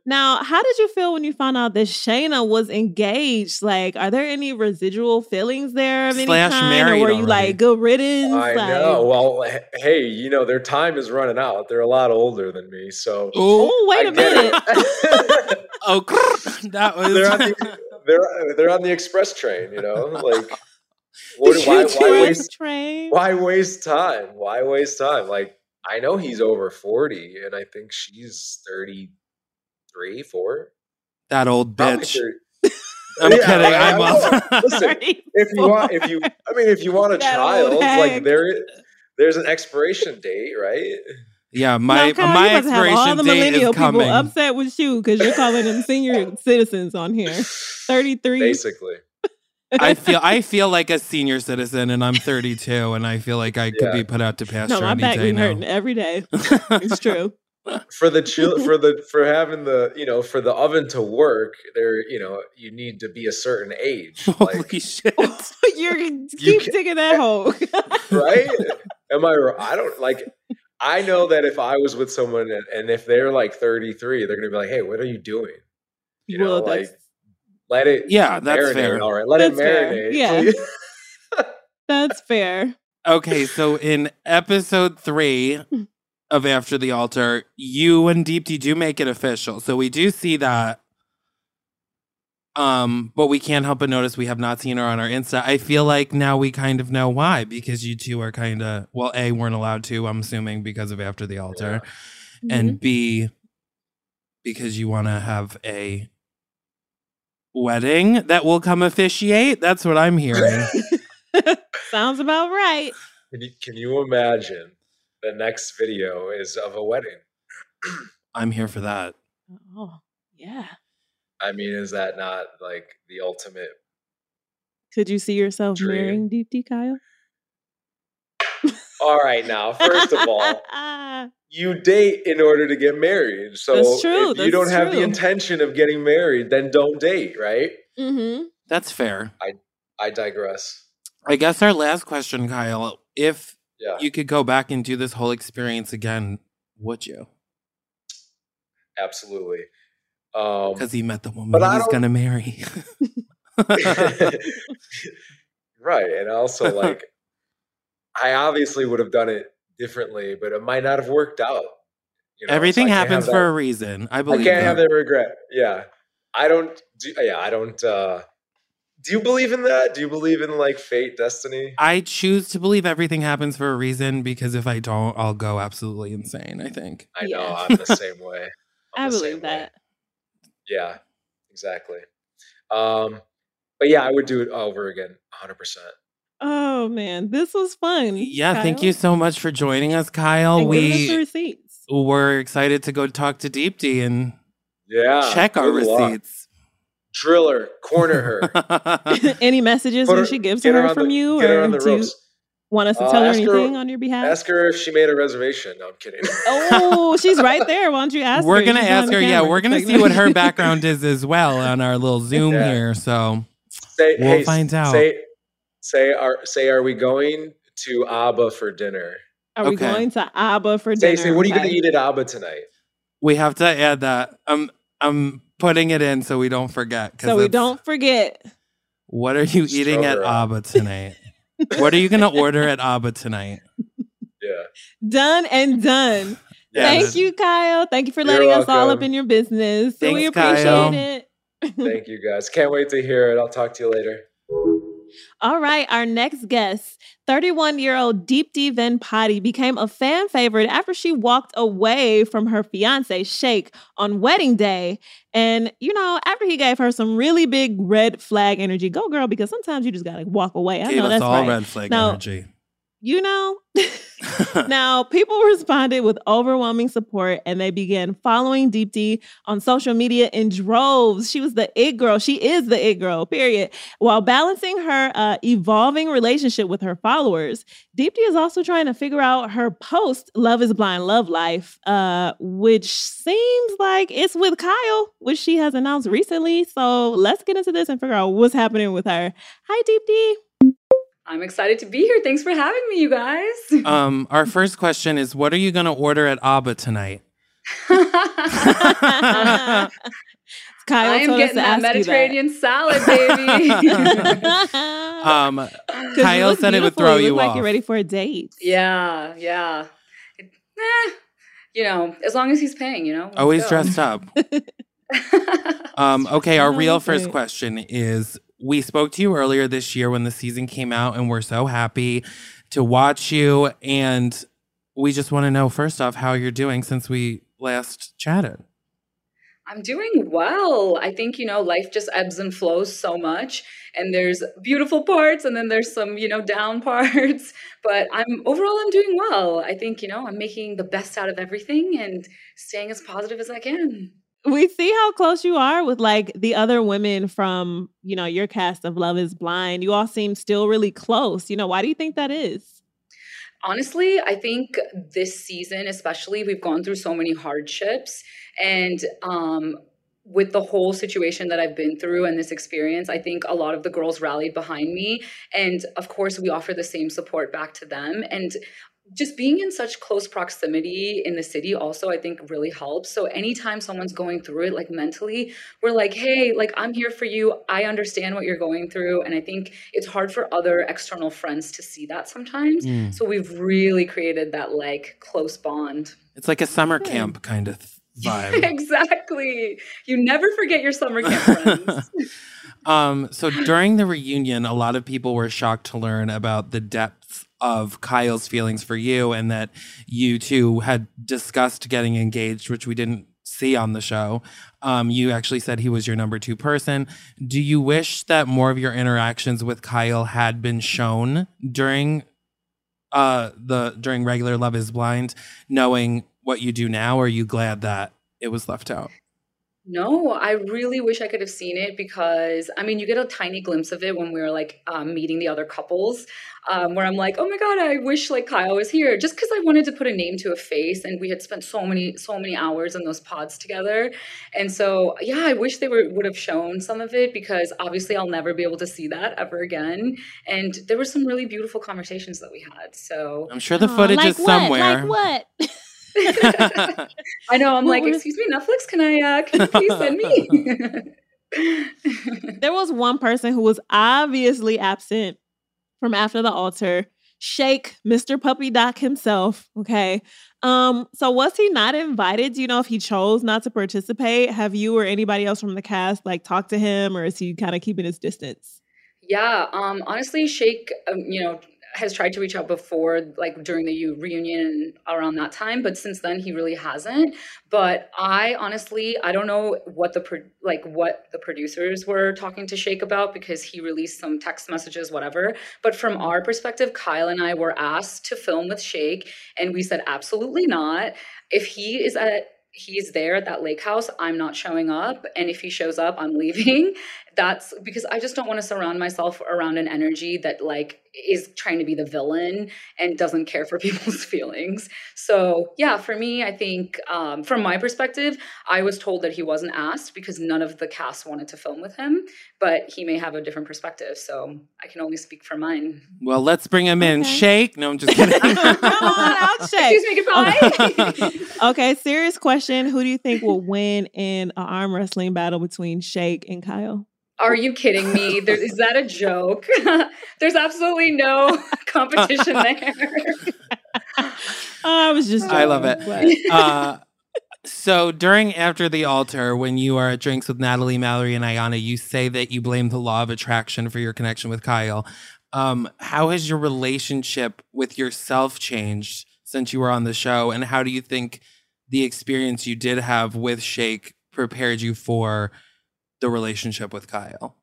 Speaker 1: Now, how did you feel when you found out that Shaina was engaged? Like, are there any residual feelings there of any
Speaker 3: Slash
Speaker 1: kind, or
Speaker 3: married
Speaker 1: were you
Speaker 3: already.
Speaker 1: like good riddance?
Speaker 2: I
Speaker 1: like,
Speaker 2: know. Well, hey, you know their time is running out. They're a lot older than me, so.
Speaker 3: oh,
Speaker 1: wait
Speaker 2: I
Speaker 1: a minute.
Speaker 3: oh, that was
Speaker 2: they're on the they're they're on the express train. You know, like what, why, why waste
Speaker 1: train?
Speaker 2: why waste time? Why waste time? Like I know he's over forty, and I think she's thirty three, four.
Speaker 3: that old bitch. I'm
Speaker 2: Yeah,
Speaker 3: kidding.
Speaker 2: I-
Speaker 3: I'm
Speaker 2: I
Speaker 3: off.
Speaker 2: Listen, if you want if you i mean if you want a
Speaker 1: That
Speaker 2: child like there there's an expiration date right
Speaker 3: yeah, my
Speaker 1: now, Kyle,
Speaker 3: my
Speaker 1: you must have all
Speaker 3: expiration
Speaker 1: the
Speaker 3: date
Speaker 1: millennial
Speaker 3: is coming.
Speaker 1: people upset with you because you're calling them senior citizens on here. 33.
Speaker 2: basically
Speaker 3: I feel I feel like a senior citizen, and I'm 32, and I feel like I could
Speaker 2: Yeah.
Speaker 3: be put out to pasture
Speaker 1: no, my
Speaker 3: any
Speaker 1: back
Speaker 3: day
Speaker 1: been hurting every day. It's true.
Speaker 2: For the chill for the for having the you know for the oven to work there you know you need to be a certain age
Speaker 3: Holy
Speaker 2: like
Speaker 3: shit!
Speaker 1: you're keep
Speaker 2: ca-
Speaker 1: digging that hole.
Speaker 2: right am i i don't like i know that if i was with someone and, and if they're like 33 they're gonna be like hey what are you doing you know
Speaker 1: Well,
Speaker 2: like let it
Speaker 3: Yeah, that's
Speaker 2: marinate
Speaker 3: fair.
Speaker 2: all right let
Speaker 1: That's
Speaker 2: it
Speaker 1: fair,
Speaker 2: marinate
Speaker 1: yeah.
Speaker 2: please.
Speaker 1: That's fair.
Speaker 3: Okay, so in episode three of After the Altar, you and Deepti do make it official. So we do see that. Um, but we can't help but notice we have not seen her on our Insta. I feel like now we kind of know why, because you two are kind of well, A, weren't allowed to, I'm assuming, because of After the Altar.
Speaker 1: Mm-hmm.
Speaker 3: And B, because you want to have a wedding that will come officiate. That's what I'm hearing.
Speaker 1: Sounds about right.
Speaker 2: Can you, can you imagine the next video is of a wedding?
Speaker 3: I'm here for that.
Speaker 1: Oh, yeah.
Speaker 2: I mean, is that not like the ultimate?
Speaker 1: Could you see yourself
Speaker 2: Dream.
Speaker 1: marrying Deepti Kyle?
Speaker 2: All right, now, first of all, you date in order to get married. So
Speaker 1: That's true,
Speaker 2: if you
Speaker 1: that's
Speaker 2: don't have the intention of getting married, then don't date, right?
Speaker 1: mm-hmm.
Speaker 3: That's fair.
Speaker 2: I I digress.
Speaker 3: I guess our last question, Kyle, if
Speaker 2: Yeah,
Speaker 3: you could go back and do this whole experience again, would you?
Speaker 2: absolutely. Um,
Speaker 3: Because he met the woman he's gonna marry.
Speaker 2: right, and also like, I obviously would have done it differently, but it might not have worked out. You know,
Speaker 3: Everything
Speaker 2: can't
Speaker 3: happens for a reason. I believe.
Speaker 2: I can't have
Speaker 3: that.
Speaker 2: that regret. Yeah. I don't do yeah, I don't uh do you believe in that? Do you believe in like fate, destiny?
Speaker 3: I choose to believe everything happens for a reason because if I don't, I'll go absolutely insane. I think.
Speaker 2: I know
Speaker 1: Yeah.
Speaker 2: I'm the same way. I'm
Speaker 1: I believe
Speaker 2: same way.
Speaker 1: that.
Speaker 2: Yeah, exactly. Um but yeah, I would do it over again 100%.
Speaker 1: Oh man, this was fun.
Speaker 3: Yeah, thank you so much for joining us, Kyle.
Speaker 1: And giving us the
Speaker 3: We're excited to go talk to Deepti and
Speaker 2: Yeah.
Speaker 3: check our
Speaker 2: receipts. luck.
Speaker 3: Receipts.
Speaker 2: Driller, corner her.
Speaker 1: Any messages
Speaker 2: Put
Speaker 1: we
Speaker 2: her-
Speaker 1: should give to
Speaker 2: get
Speaker 1: her from
Speaker 2: the-
Speaker 1: you,
Speaker 2: get her
Speaker 1: or
Speaker 2: on the
Speaker 1: do you
Speaker 2: ropes.
Speaker 1: want us to
Speaker 2: Uh,
Speaker 1: tell her
Speaker 2: ask her-
Speaker 1: anything on your behalf?
Speaker 2: Ask her if she made a reservation. No, I'm kidding.
Speaker 1: oh, she's right there. Why don't you ask
Speaker 3: we're
Speaker 1: her?
Speaker 3: gonna
Speaker 1: She's
Speaker 3: ask her. Yeah, we're gonna see what her background is as well on our little Zoom
Speaker 2: Yeah.
Speaker 3: here. So
Speaker 2: Say,
Speaker 3: We'll
Speaker 2: hey,
Speaker 3: find out.
Speaker 2: Say, say, are say, are we going to Aba for dinner?
Speaker 1: Are we going to Aba for
Speaker 2: Say,
Speaker 1: dinner?
Speaker 2: say, what are you going to eat at Aba tonight?
Speaker 3: we have to add that. I'm I'm putting it in so we don't forget.
Speaker 1: So we don't forget.
Speaker 3: What are you eating at
Speaker 2: Stronger up.
Speaker 3: Aba tonight? what are you gonna order at Aba tonight?
Speaker 2: Yeah.
Speaker 1: Done and done. Thank you, Kyle. Thank you for letting us all up in your business.
Speaker 3: Thanks,
Speaker 1: we appreciate
Speaker 3: Kyle.
Speaker 1: it.
Speaker 2: Thank you guys. Can't wait to hear it. I'll talk to you later.
Speaker 1: All right, our next guest, 31 year old Deep Deepti Vempati, became a fan favorite after she walked away from her fiance, Shake, on wedding day. And, you know, after he gave her some really big red flag energy, go girl, because sometimes you just gotta walk away. I
Speaker 3: Gave
Speaker 1: know that's
Speaker 3: all
Speaker 1: right.
Speaker 3: red flag
Speaker 1: Now-
Speaker 3: energy.
Speaker 1: You know, now people responded with overwhelming support and they began following Deepti on social media in droves. She was the it girl. She is the it girl, period. While balancing her uh, evolving relationship with her followers, Deepti is also trying to figure out her post Love is Blind Love Life, uh, which seems like it's with Kyle, which she has announced recently. So let's get into this and figure out what's happening with her. Hi, Deepti.
Speaker 4: I'm excited to be here. Thanks for having me, you guys.
Speaker 3: um, our first question is what are you gonna order at Aba tonight?
Speaker 1: Kyle
Speaker 4: I am getting
Speaker 1: to
Speaker 4: that
Speaker 1: ask
Speaker 4: Mediterranean salad, baby.
Speaker 1: you that.
Speaker 3: Um
Speaker 1: 'Cause you
Speaker 3: Kyle said it would throw
Speaker 1: you
Speaker 3: you
Speaker 1: look like
Speaker 3: off.
Speaker 1: you're ready for a date.
Speaker 4: yeah, yeah. It- eh, you know, as long as he's paying, you know.
Speaker 3: Always
Speaker 4: go.
Speaker 3: dressed up. Um, okay, our real first question is we spoke to you earlier this year when the season came out, and we're so happy to watch you. And we just want to know, first off, how you're doing since we last chatted.
Speaker 4: I'm doing well. I think, you know, life just ebbs and flows so much. And there's beautiful parts and then there's some, you know, down parts. But I'm overall I'm doing well. I think, you know, I'm making the best out of everything and staying as positive as I can.
Speaker 1: We see how close you are with like the other women from, you know, your cast of Love is Blind. You all seem still really close. You know, why do you think that is?
Speaker 4: Honestly, I think this season, especially, we've gone through so many hardships. And um, with the whole situation that I've been through and this experience, I think a lot of the girls rallied behind me. And of course, we offer the same support back to them. And just being in such close proximity in the city also i think really helps. So anytime someone's going through it like mentally we're like hey like i'm here for you. I understand what you're going through. And i think it's hard for other external friends to see that sometimes.
Speaker 3: Mm.
Speaker 4: so we've really created that like close bond.
Speaker 3: It's like a summer
Speaker 1: Good.
Speaker 3: camp kind of vibe.
Speaker 4: exactly. You never forget your summer camp friends.
Speaker 3: Um, so during the reunion, a lot of people were shocked to learn about the depths of Kyle's feelings for you and that you two had discussed getting engaged, which we didn't see on the show. Um, you actually said he was your number two person. Do you wish that more of your interactions with Kyle had been shown during uh the during regular Love is Blind, knowing what you do now? Or are you glad that it was left out?
Speaker 4: No, I really wish I could have seen it because I mean, you get a tiny glimpse of it when we were like um, meeting the other couples, um, where I'm like, oh my god, I wish like Kyle was here, just because I wanted to put a name to a face, and we had spent so many so many hours in those pods together, and so yeah, I wish they were would have shown some of it because obviously I'll never be able to see that ever again, and there were some really beautiful conversations that we had. So
Speaker 3: I'm sure the
Speaker 1: Aw,
Speaker 3: footage
Speaker 1: like
Speaker 3: is
Speaker 1: what?
Speaker 3: somewhere.
Speaker 1: Like what?
Speaker 4: I know I'm like, excuse me, Netflix, can I uh, can you please send me?
Speaker 1: there was one person who was obviously absent from after the altar. Shake, Mr. Puppy Doc himself. Okay. Um, so was he not invited? Do you know if he chose not to participate? Have you or anybody else from the cast like talked to him or is he kind of keeping his distance?
Speaker 4: Yeah, um, honestly, Shake, um, you know, has tried to reach out before, like during the reunion around that time, but since then he really hasn't. But I honestly, I don't know what the pro- like what the producers were talking to Shake about because he released some text messages, whatever. But from our perspective, Kyle and I were asked to film with Shake, and we said absolutely not. If he is at he's there at that lake house i'm not showing up and if he shows up i'm leaving that's because i just don't want to surround myself around an energy that like is trying to be the villain and doesn't care for people's feelings so yeah for me i think um, from my perspective i was told that he wasn't asked because none of the cast wanted to film with him but he may have a different perspective so i can only speak for mine
Speaker 3: Well, let's bring him in.
Speaker 1: Okay.
Speaker 3: Shake. No, I'm just kidding.
Speaker 1: Come on out, Shake.
Speaker 4: excuse me goodbye
Speaker 1: Okay, serious question. Who do you think will win in an arm wrestling battle between Shake and Kyle?
Speaker 4: Are you kidding me? There, is that a joke? There's absolutely no competition there.
Speaker 1: I was just.
Speaker 3: I love it.
Speaker 1: but-
Speaker 3: uh, so during after the altar, when you are at drinks with Natalie, Mallory, and Iyanna, you say that you blame the law of attraction for your connection with Kyle. Um, how has your relationship with yourself changed since you were on the show, and how do you think the experience you did have with Shake prepared you for the relationship with Kyle?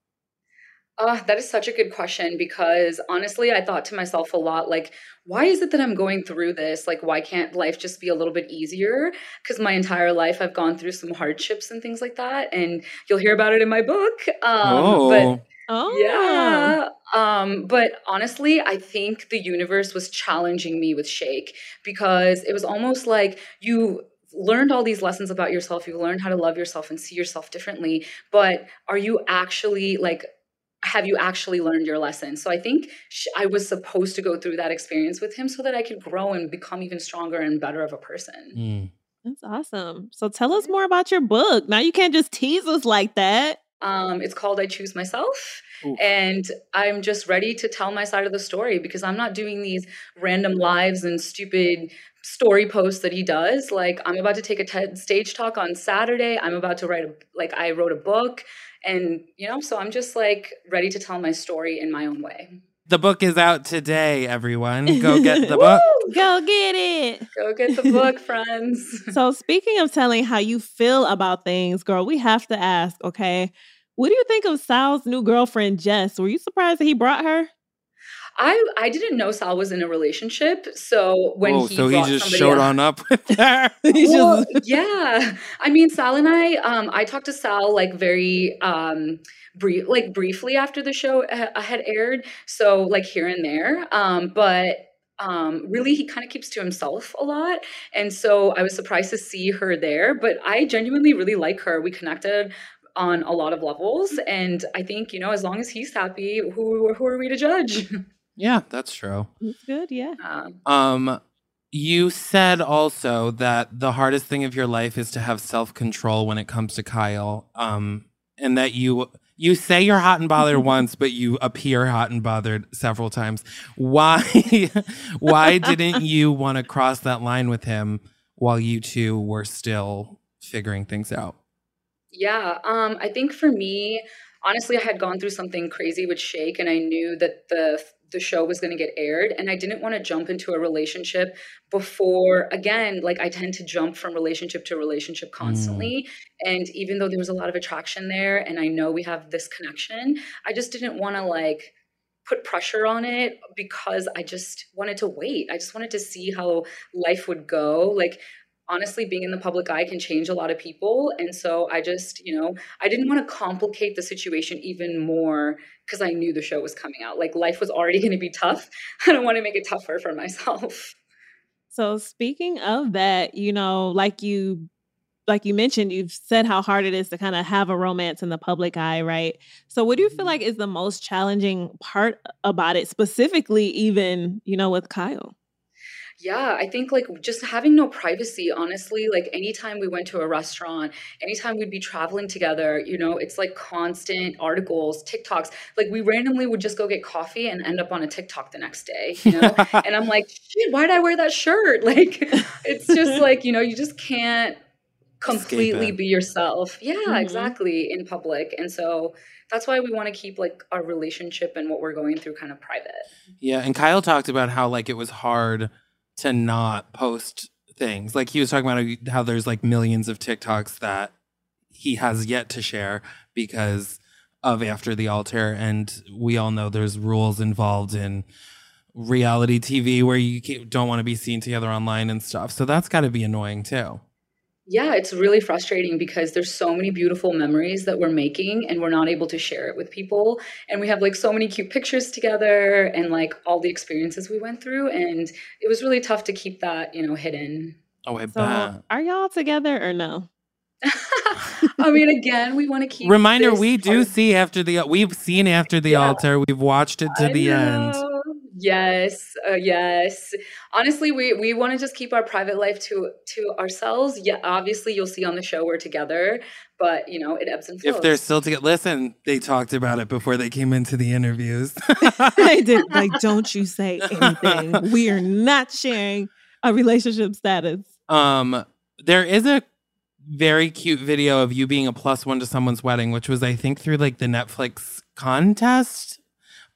Speaker 4: Uh, that is such a good question because honestly, I thought to myself a lot like, why is it that I'm going through this? Like, why can't life just be a little bit easier? Because my entire life I've gone through some hardships and things like that. And you'll hear about it in my book. Um, But
Speaker 1: oh,
Speaker 4: yeah. Um, but honestly, I think the universe was challenging me with Shake because it was almost like you learned all these lessons about yourself. you've learned how to love yourself and see yourself differently. But are you actually like, have you actually learned your lesson? So I think sh- I was supposed to go through that experience with him so that I could grow and become even stronger and better of a person.
Speaker 3: Mm.
Speaker 1: That's awesome. So tell us more about your book. Now you can't just tease us like that.
Speaker 4: Um, it's called I Choose Myself.
Speaker 3: Oof.
Speaker 4: And I'm just ready to tell my side of the story because I'm not doing these random lives and stupid story posts that he does. Like, I'm about to take a TED stage talk on Saturday. I'm about to write a, like, I wrote a book. And, you know, so I'm just like ready to tell my story in my own way.
Speaker 3: The book is out today, everyone. Go get the book.
Speaker 1: Go get it.
Speaker 4: Go get the book, friends.
Speaker 1: So speaking of telling how you feel about things, girl, we have to ask, okay? What do you think of Sal's new girlfriend, Jess? Were you surprised that he brought her?
Speaker 4: I I didn't know Sal was in a relationship. So when
Speaker 3: oh,
Speaker 4: he
Speaker 3: so he just showed
Speaker 4: else-
Speaker 3: on up with her.
Speaker 4: Well,
Speaker 1: just-
Speaker 4: yeah. I mean, Sal and I, um, I talked to Sal like very, um, brief, like briefly after the show ha- had aired. So like here and there. Um, but um, really, he kind of keeps to himself a lot. And so I was surprised to see her there. But I genuinely really like her. We connected on a lot of levels. And I think, you know, as long as he's happy, who, who are we to judge?
Speaker 3: yeah, that's true.
Speaker 1: It's good, yeah.
Speaker 4: Um,
Speaker 3: Um, you said also that the hardest thing of your life is to have self control when it comes to Kyle. Um, and that you you say you're hot and bothered once, but you appear hot and bothered several times. Why why didn't you want to cross that line with him while you two were still figuring things out?
Speaker 4: Yeah, um, I think for me, honestly, I had gone through something crazy with Shake, and I knew that the the show was going to get aired, and I didn't want to jump into a relationship before. Again, like I tend to jump from relationship to relationship mm. constantly, and even though there was a lot of attraction there, and I know we have this connection, I just didn't want to like put pressure on it because I just wanted to wait. I just wanted to see how life would go. Like honestly being in the public eye can change a lot of people. And so i just you know i didn't want to complicate the situation even more because i knew the show was coming out. Like life was already going to be tough. I don't want to make it tougher for myself.
Speaker 1: So speaking of that, you know, like you like you mentioned, you've said how hard it is to kind of have a romance in the public eye, right? So what do you feel mm-hmm. like is the most challenging part about it, specifically even, you know, with Kyle?
Speaker 4: Yeah, I think like just having no privacy, honestly, like anytime we went to a restaurant, anytime we'd be traveling together, you know, it's like constant articles, TikToks. Like we randomly would just go get coffee and end up on a TikTok the next day, you know? and I'm like, shit, why did I wear that shirt? Like it's just like, you know, you just can't completely be yourself. Yeah,
Speaker 1: Mhm.
Speaker 4: exactly, in public. And so that's why we want to keep like our relationship and what we're going through kind of private.
Speaker 3: Yeah, and Kyle talked about how like it was hard to not post things. Like he was talking about how there's like millions of TikToks that he has yet to share because of after the altar and we all know there's rules involved in reality TV where you don't want to be seen together online and stuff. So that's got to be annoying too.
Speaker 4: Yeah, it's really frustrating because there's so many beautiful memories that we're making and we're not able to share it with people. And we have like so many cute pictures together and like all the experiences we went through. And it was really tough to keep that, you know, hidden.
Speaker 3: Oh, I
Speaker 1: So
Speaker 3: bet.
Speaker 1: are y'all together or no?
Speaker 4: I mean, again, we want to keep.
Speaker 3: Reminder:
Speaker 4: this
Speaker 3: We do
Speaker 4: of-
Speaker 3: see after the we've seen after the
Speaker 4: Yeah.
Speaker 3: altar. We've watched it to
Speaker 4: I
Speaker 3: the end.
Speaker 4: Know. Yes, uh, yes. Honestly, we we want to just keep our private life to to ourselves. Yeah, obviously, you'll see on the show we're together, but you know, it ebbs and flows.
Speaker 3: If they're still together, listen. They talked about it before they came into the interviews.
Speaker 1: they did like, don't you say anything. we are not sharing a relationship status.
Speaker 3: Um, there is a very cute video of you being a plus one to someone's wedding, which was I think through like the Netflix contest.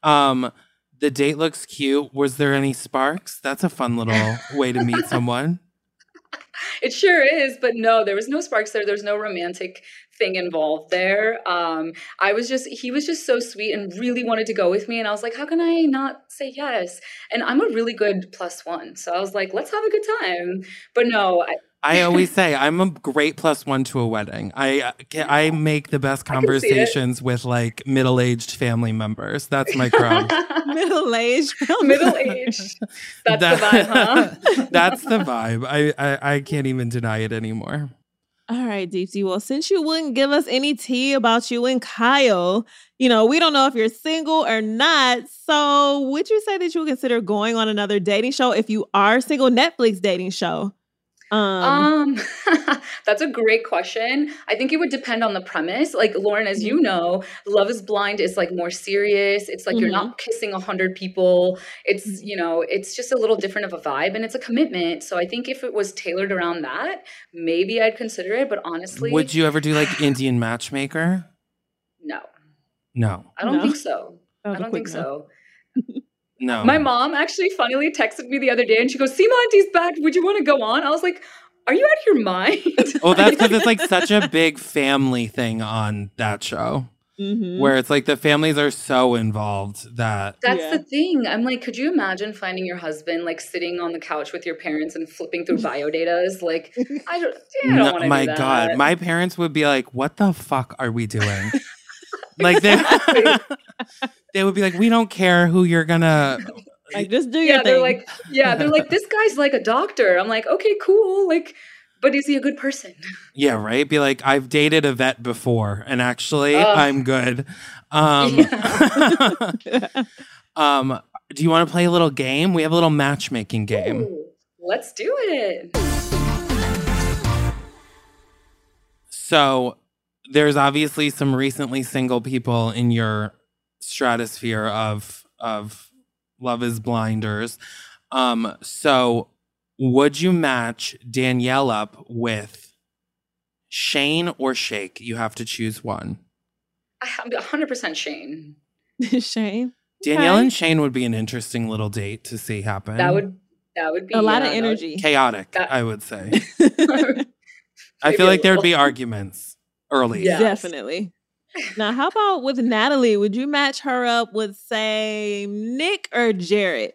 Speaker 3: Um, the date looks cute. Was there any sparks? That's a fun little way to meet someone.
Speaker 4: It sure is, but no, there was no sparks there. There's no romantic thing involved there. Um, I was just, he was just so sweet and really wanted to go with me. And I was like, how can I not say yes? And I'm a really good plus one. So I was like, let's have a good time. But no, I,
Speaker 3: I always say I'm a great plus one to a wedding. I uh, I make the best
Speaker 4: I can see it.
Speaker 3: conversations with like middle aged family members. That's my crown.
Speaker 1: Middle aged.
Speaker 4: middle aged. That's the vibe, huh?
Speaker 3: That's the vibe. I, I I can't even deny it anymore.
Speaker 1: All right, Deepti. Well, since you wouldn't give us any tea about you and Kyle, you know, we don't know if you're single or not. So, would you say that you would consider going on another dating show if you are single? Netflix dating show. Um,
Speaker 4: Um, that's a great question. I think it would depend on the premise. Like Lauren, as you know, Love is Blind is like more serious. It's like you're not kissing a hundred people. It's you know, it's just a little different of a vibe, and it's a commitment. So I think if it was tailored around that, maybe I'd consider it. But honestly,
Speaker 3: Would you ever do like Indian matchmaker?
Speaker 4: no,
Speaker 3: No,
Speaker 4: I don't
Speaker 1: No?
Speaker 4: think so. I don't think
Speaker 1: no.
Speaker 4: so.
Speaker 3: no.
Speaker 4: My mom actually funnily texted me the other day, and she goes, "Sima Auntie's back. Would you want to go on?" I was like, "Are you out of your mind?"
Speaker 3: Oh, that's because it's like such a big family thing on that show,
Speaker 1: Mhm.
Speaker 3: where it's like the families are so involved that
Speaker 4: That's
Speaker 1: Yeah.
Speaker 4: the thing. I'm like, could you imagine finding your husband like sitting on the couch with your parents and flipping through bio datas? Like, I don't, yeah, I don't
Speaker 3: No,
Speaker 4: want to
Speaker 3: my
Speaker 4: do that.
Speaker 3: god, my parents would be like, "What the fuck are we doing?" like they, they would be like, "We don't care who you're gonna."
Speaker 1: Like, just do your
Speaker 4: yeah,
Speaker 1: thing.
Speaker 4: they're like, yeah, they're like, this guy's like a doctor. I'm like, okay, cool. Like, but is he a good person?
Speaker 3: Yeah, right. Be like, I've dated a vet before, and actually,
Speaker 4: Ugh.
Speaker 3: I'm good. Um, um, do you want to play a little game? We have a little matchmaking game.
Speaker 4: Ooh, let's do it.
Speaker 3: So there's obviously some recently single people in your stratosphere of of Love is Blinders. Um, so would you match Danielle up with Shayne or Shake? You have to choose one.
Speaker 4: I- I'm 100% Shayne.
Speaker 1: Shayne.
Speaker 3: Danielle
Speaker 1: Okay.
Speaker 3: and Shayne would be an interesting little date to see happen.
Speaker 4: That would that would be
Speaker 1: A lot
Speaker 4: yeah,
Speaker 1: of energy.
Speaker 3: chaotic,
Speaker 4: That-
Speaker 3: I would say. I feel like there'd be arguments early.
Speaker 4: Yeah.
Speaker 1: Definitely. Now, how about with Natalie? Would you match her up with, say, Nick or Jarrette?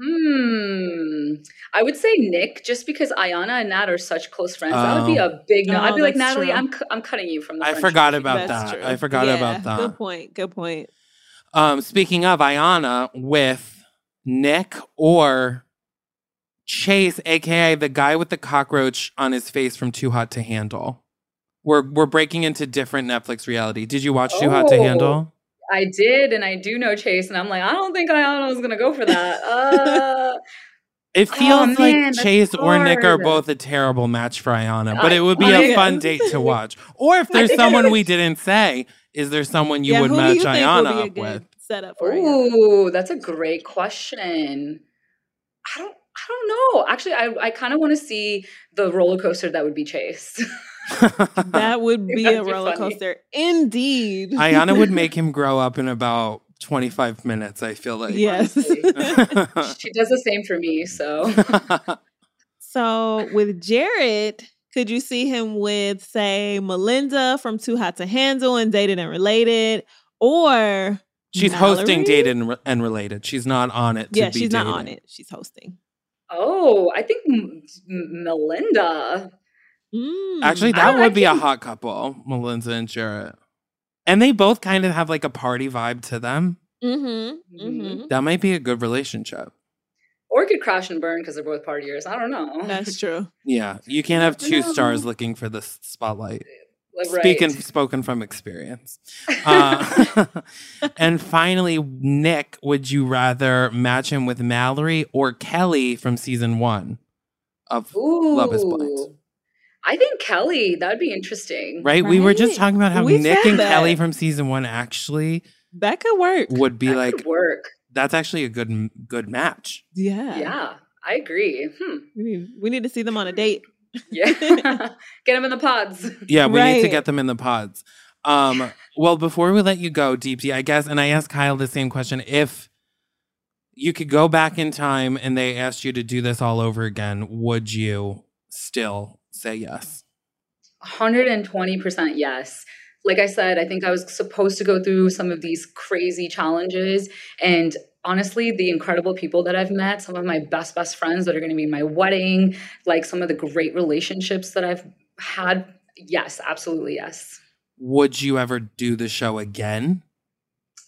Speaker 4: Hmm. I would say Nick, just because Iyanna and Nat are such close friends. That would be
Speaker 3: Oh.
Speaker 4: a big no.
Speaker 1: Oh,
Speaker 4: I'd be like, Natalie,
Speaker 1: true.
Speaker 4: I'm cu- I'm cutting you from the.
Speaker 3: I forgot
Speaker 4: tree."
Speaker 3: about
Speaker 1: That's
Speaker 3: that.
Speaker 1: true.
Speaker 3: I forgot
Speaker 1: Yeah,
Speaker 3: about that.
Speaker 1: Good point. Good point.
Speaker 3: Um, speaking of Iyanna with Nick or Chase, aka the guy with the cockroach on his face from Too Hot to Handle. We're we're breaking into different Netflix reality. Did you watch Too Hot to
Speaker 4: Oh.
Speaker 3: Handle?
Speaker 4: I did, and I do know Chase, and I'm like, I don't think Iyanna was gonna go for that. Uh,
Speaker 3: It
Speaker 4: Oh,
Speaker 3: feels
Speaker 4: man,
Speaker 3: like
Speaker 4: that's
Speaker 3: Chase or Nick are both a terrible match for Iyanna, but
Speaker 4: I-
Speaker 3: it would be
Speaker 4: I-
Speaker 3: a fun date to watch. Or if there's
Speaker 4: I
Speaker 3: someone we didn't say, is there someone you
Speaker 1: yeah,
Speaker 3: would match
Speaker 1: do you think
Speaker 3: Iyanna
Speaker 1: would be a
Speaker 3: up with?
Speaker 1: setup for you?
Speaker 4: ooh, that's a great question. I don't. I don't know. Actually, I, I kind of want to see the roller coaster that would be Chase.
Speaker 1: That would be a
Speaker 4: be
Speaker 1: roller
Speaker 4: funny.
Speaker 1: coaster, indeed.
Speaker 3: Iyanna would make him grow up in about 25 minutes, I feel like.
Speaker 1: yes.
Speaker 4: She does the same for me. So
Speaker 1: so with Jarrette, could you see him with, say, Melinda from Too Hot to Handle and Dated and Related, or
Speaker 3: She's hosting Dated and, Re- and Related. She's not on it. To
Speaker 1: Yeah,
Speaker 3: be
Speaker 1: she's not on it. She's hosting.
Speaker 4: Oh, I think M- M- Melinda.
Speaker 1: Mm.
Speaker 3: Actually, that
Speaker 4: don't-
Speaker 3: would
Speaker 4: I
Speaker 3: be a hot couple, Melinda and Jarrette. And they both kind of have like a party vibe to them.
Speaker 1: Mm-hmm.
Speaker 4: Mhm.
Speaker 1: Mm-hmm.
Speaker 3: That might be a good relationship.
Speaker 4: Or it could crash and burn because they're both partiers. I don't know.
Speaker 1: That's true.
Speaker 3: Yeah, you can't have two stars looking for the spotlight.
Speaker 4: Like, right.
Speaker 3: Speaking spoken from experience. Uh, and finally, Nick, would you rather match him with Mallory or Kelly from season one of
Speaker 4: Ooh.
Speaker 3: Love is Blind?
Speaker 4: I think Kelly. That'd be interesting.
Speaker 3: Right? We were just talking about how
Speaker 1: We
Speaker 3: Nick and
Speaker 1: that.
Speaker 3: Kelly from season one actually
Speaker 1: That could work.
Speaker 3: would be
Speaker 4: That
Speaker 3: like
Speaker 4: could work.
Speaker 3: that's actually a good good match.
Speaker 1: Yeah.
Speaker 4: Yeah, I agree. Hmm.
Speaker 1: We need we need to see them on a date.
Speaker 4: Yeah. Get them in the pods.
Speaker 3: Yeah, we need to get them in the pods. Um, well, before we let you go, Deepti, I guess, and I asked Kyle the same question. If you could go back in time and they asked you to do this all over again, would you still say yes?
Speaker 4: 120% yes. Like I said, I think I was supposed to go through some of these crazy challenges. And honestly, the incredible people that I've met, some of my best, best friends that are going to be my wedding, like some of the great relationships that I've had. Yes, absolutely yes.
Speaker 3: Would you ever do the show again?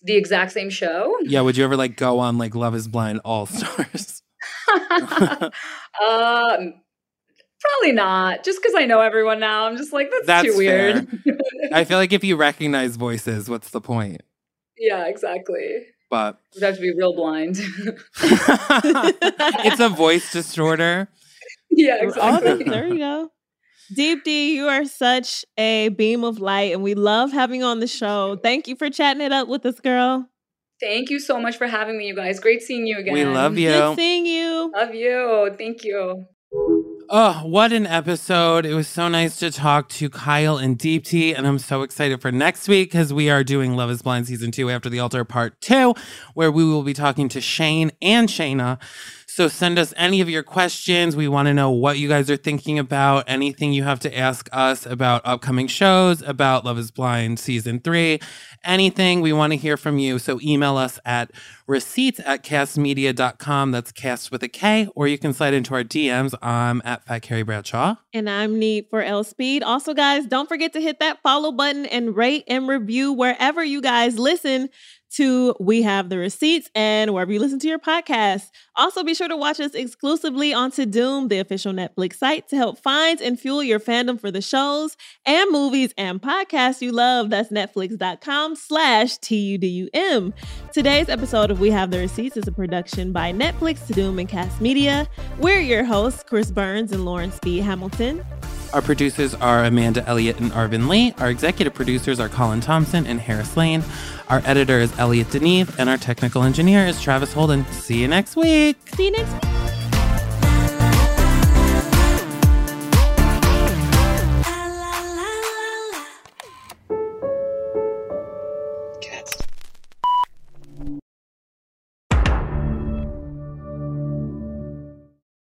Speaker 4: The exact same show.
Speaker 3: Yeah, would you ever like go on like Love is Blind All Stars?
Speaker 4: um, probably not. Just because I know everyone now, I'm just like, that's,
Speaker 3: That's
Speaker 4: too weird.
Speaker 3: I feel like if you recognize voices, what's the point?
Speaker 4: yeah, exactly.
Speaker 3: But
Speaker 4: you'd have to be real blind.
Speaker 3: it's a voice distorter.
Speaker 4: yeah,
Speaker 1: Oh,
Speaker 4: exactly.
Speaker 1: there you go. Deepti, you are such a beam of light, and we love having you on the show. Thank you for chatting it up with us, girl.
Speaker 4: Thank you so much for having me, you guys. Great seeing you again.
Speaker 3: We love you.
Speaker 1: Good seeing you.
Speaker 4: Love you. Thank you.
Speaker 3: Oh, what an episode. It was so nice to talk to Kyle and Deepti. And I'm so excited for next week because we are doing Love is Blind Season 2 After the Altar Part 2, where we will be talking to Shayne and Shaina. So send us any of your questions. We want to know what you guys are thinking about, anything you have to ask us about upcoming shows, about Love is Blind Season 3, anything. We want to hear from you. So email us at receipts at kastmedia.com. That's cast with a K, or you can slide into our DMs. I'm at Fat Carrie Bradshaw.
Speaker 1: And I'm Need for L Speed. Also, guys, don't forget to hit that follow button and rate and review wherever you guys listen to We Have the Receipts and wherever you listen to your podcast. Also, be sure to watch us exclusively on Tudum, the official Netflix site, to help find and fuel your fandom for the shows and movies and podcasts you love. That's netflix.com slash T-U-D-U-M. Today's episode of We Have the Receipts is a production by Netflix, Tudum, and Kast Media. We're your hosts, Chris Burns and Lauren Speed-Hamilton.
Speaker 3: Our producers are Amanda Elliott and Arvin Lee. Our executive producers are Colin Thompson and Harris Lane. Our editor is Elliot Deneve, and our technical engineer is Travis Holden. See you next week.
Speaker 1: See you next week.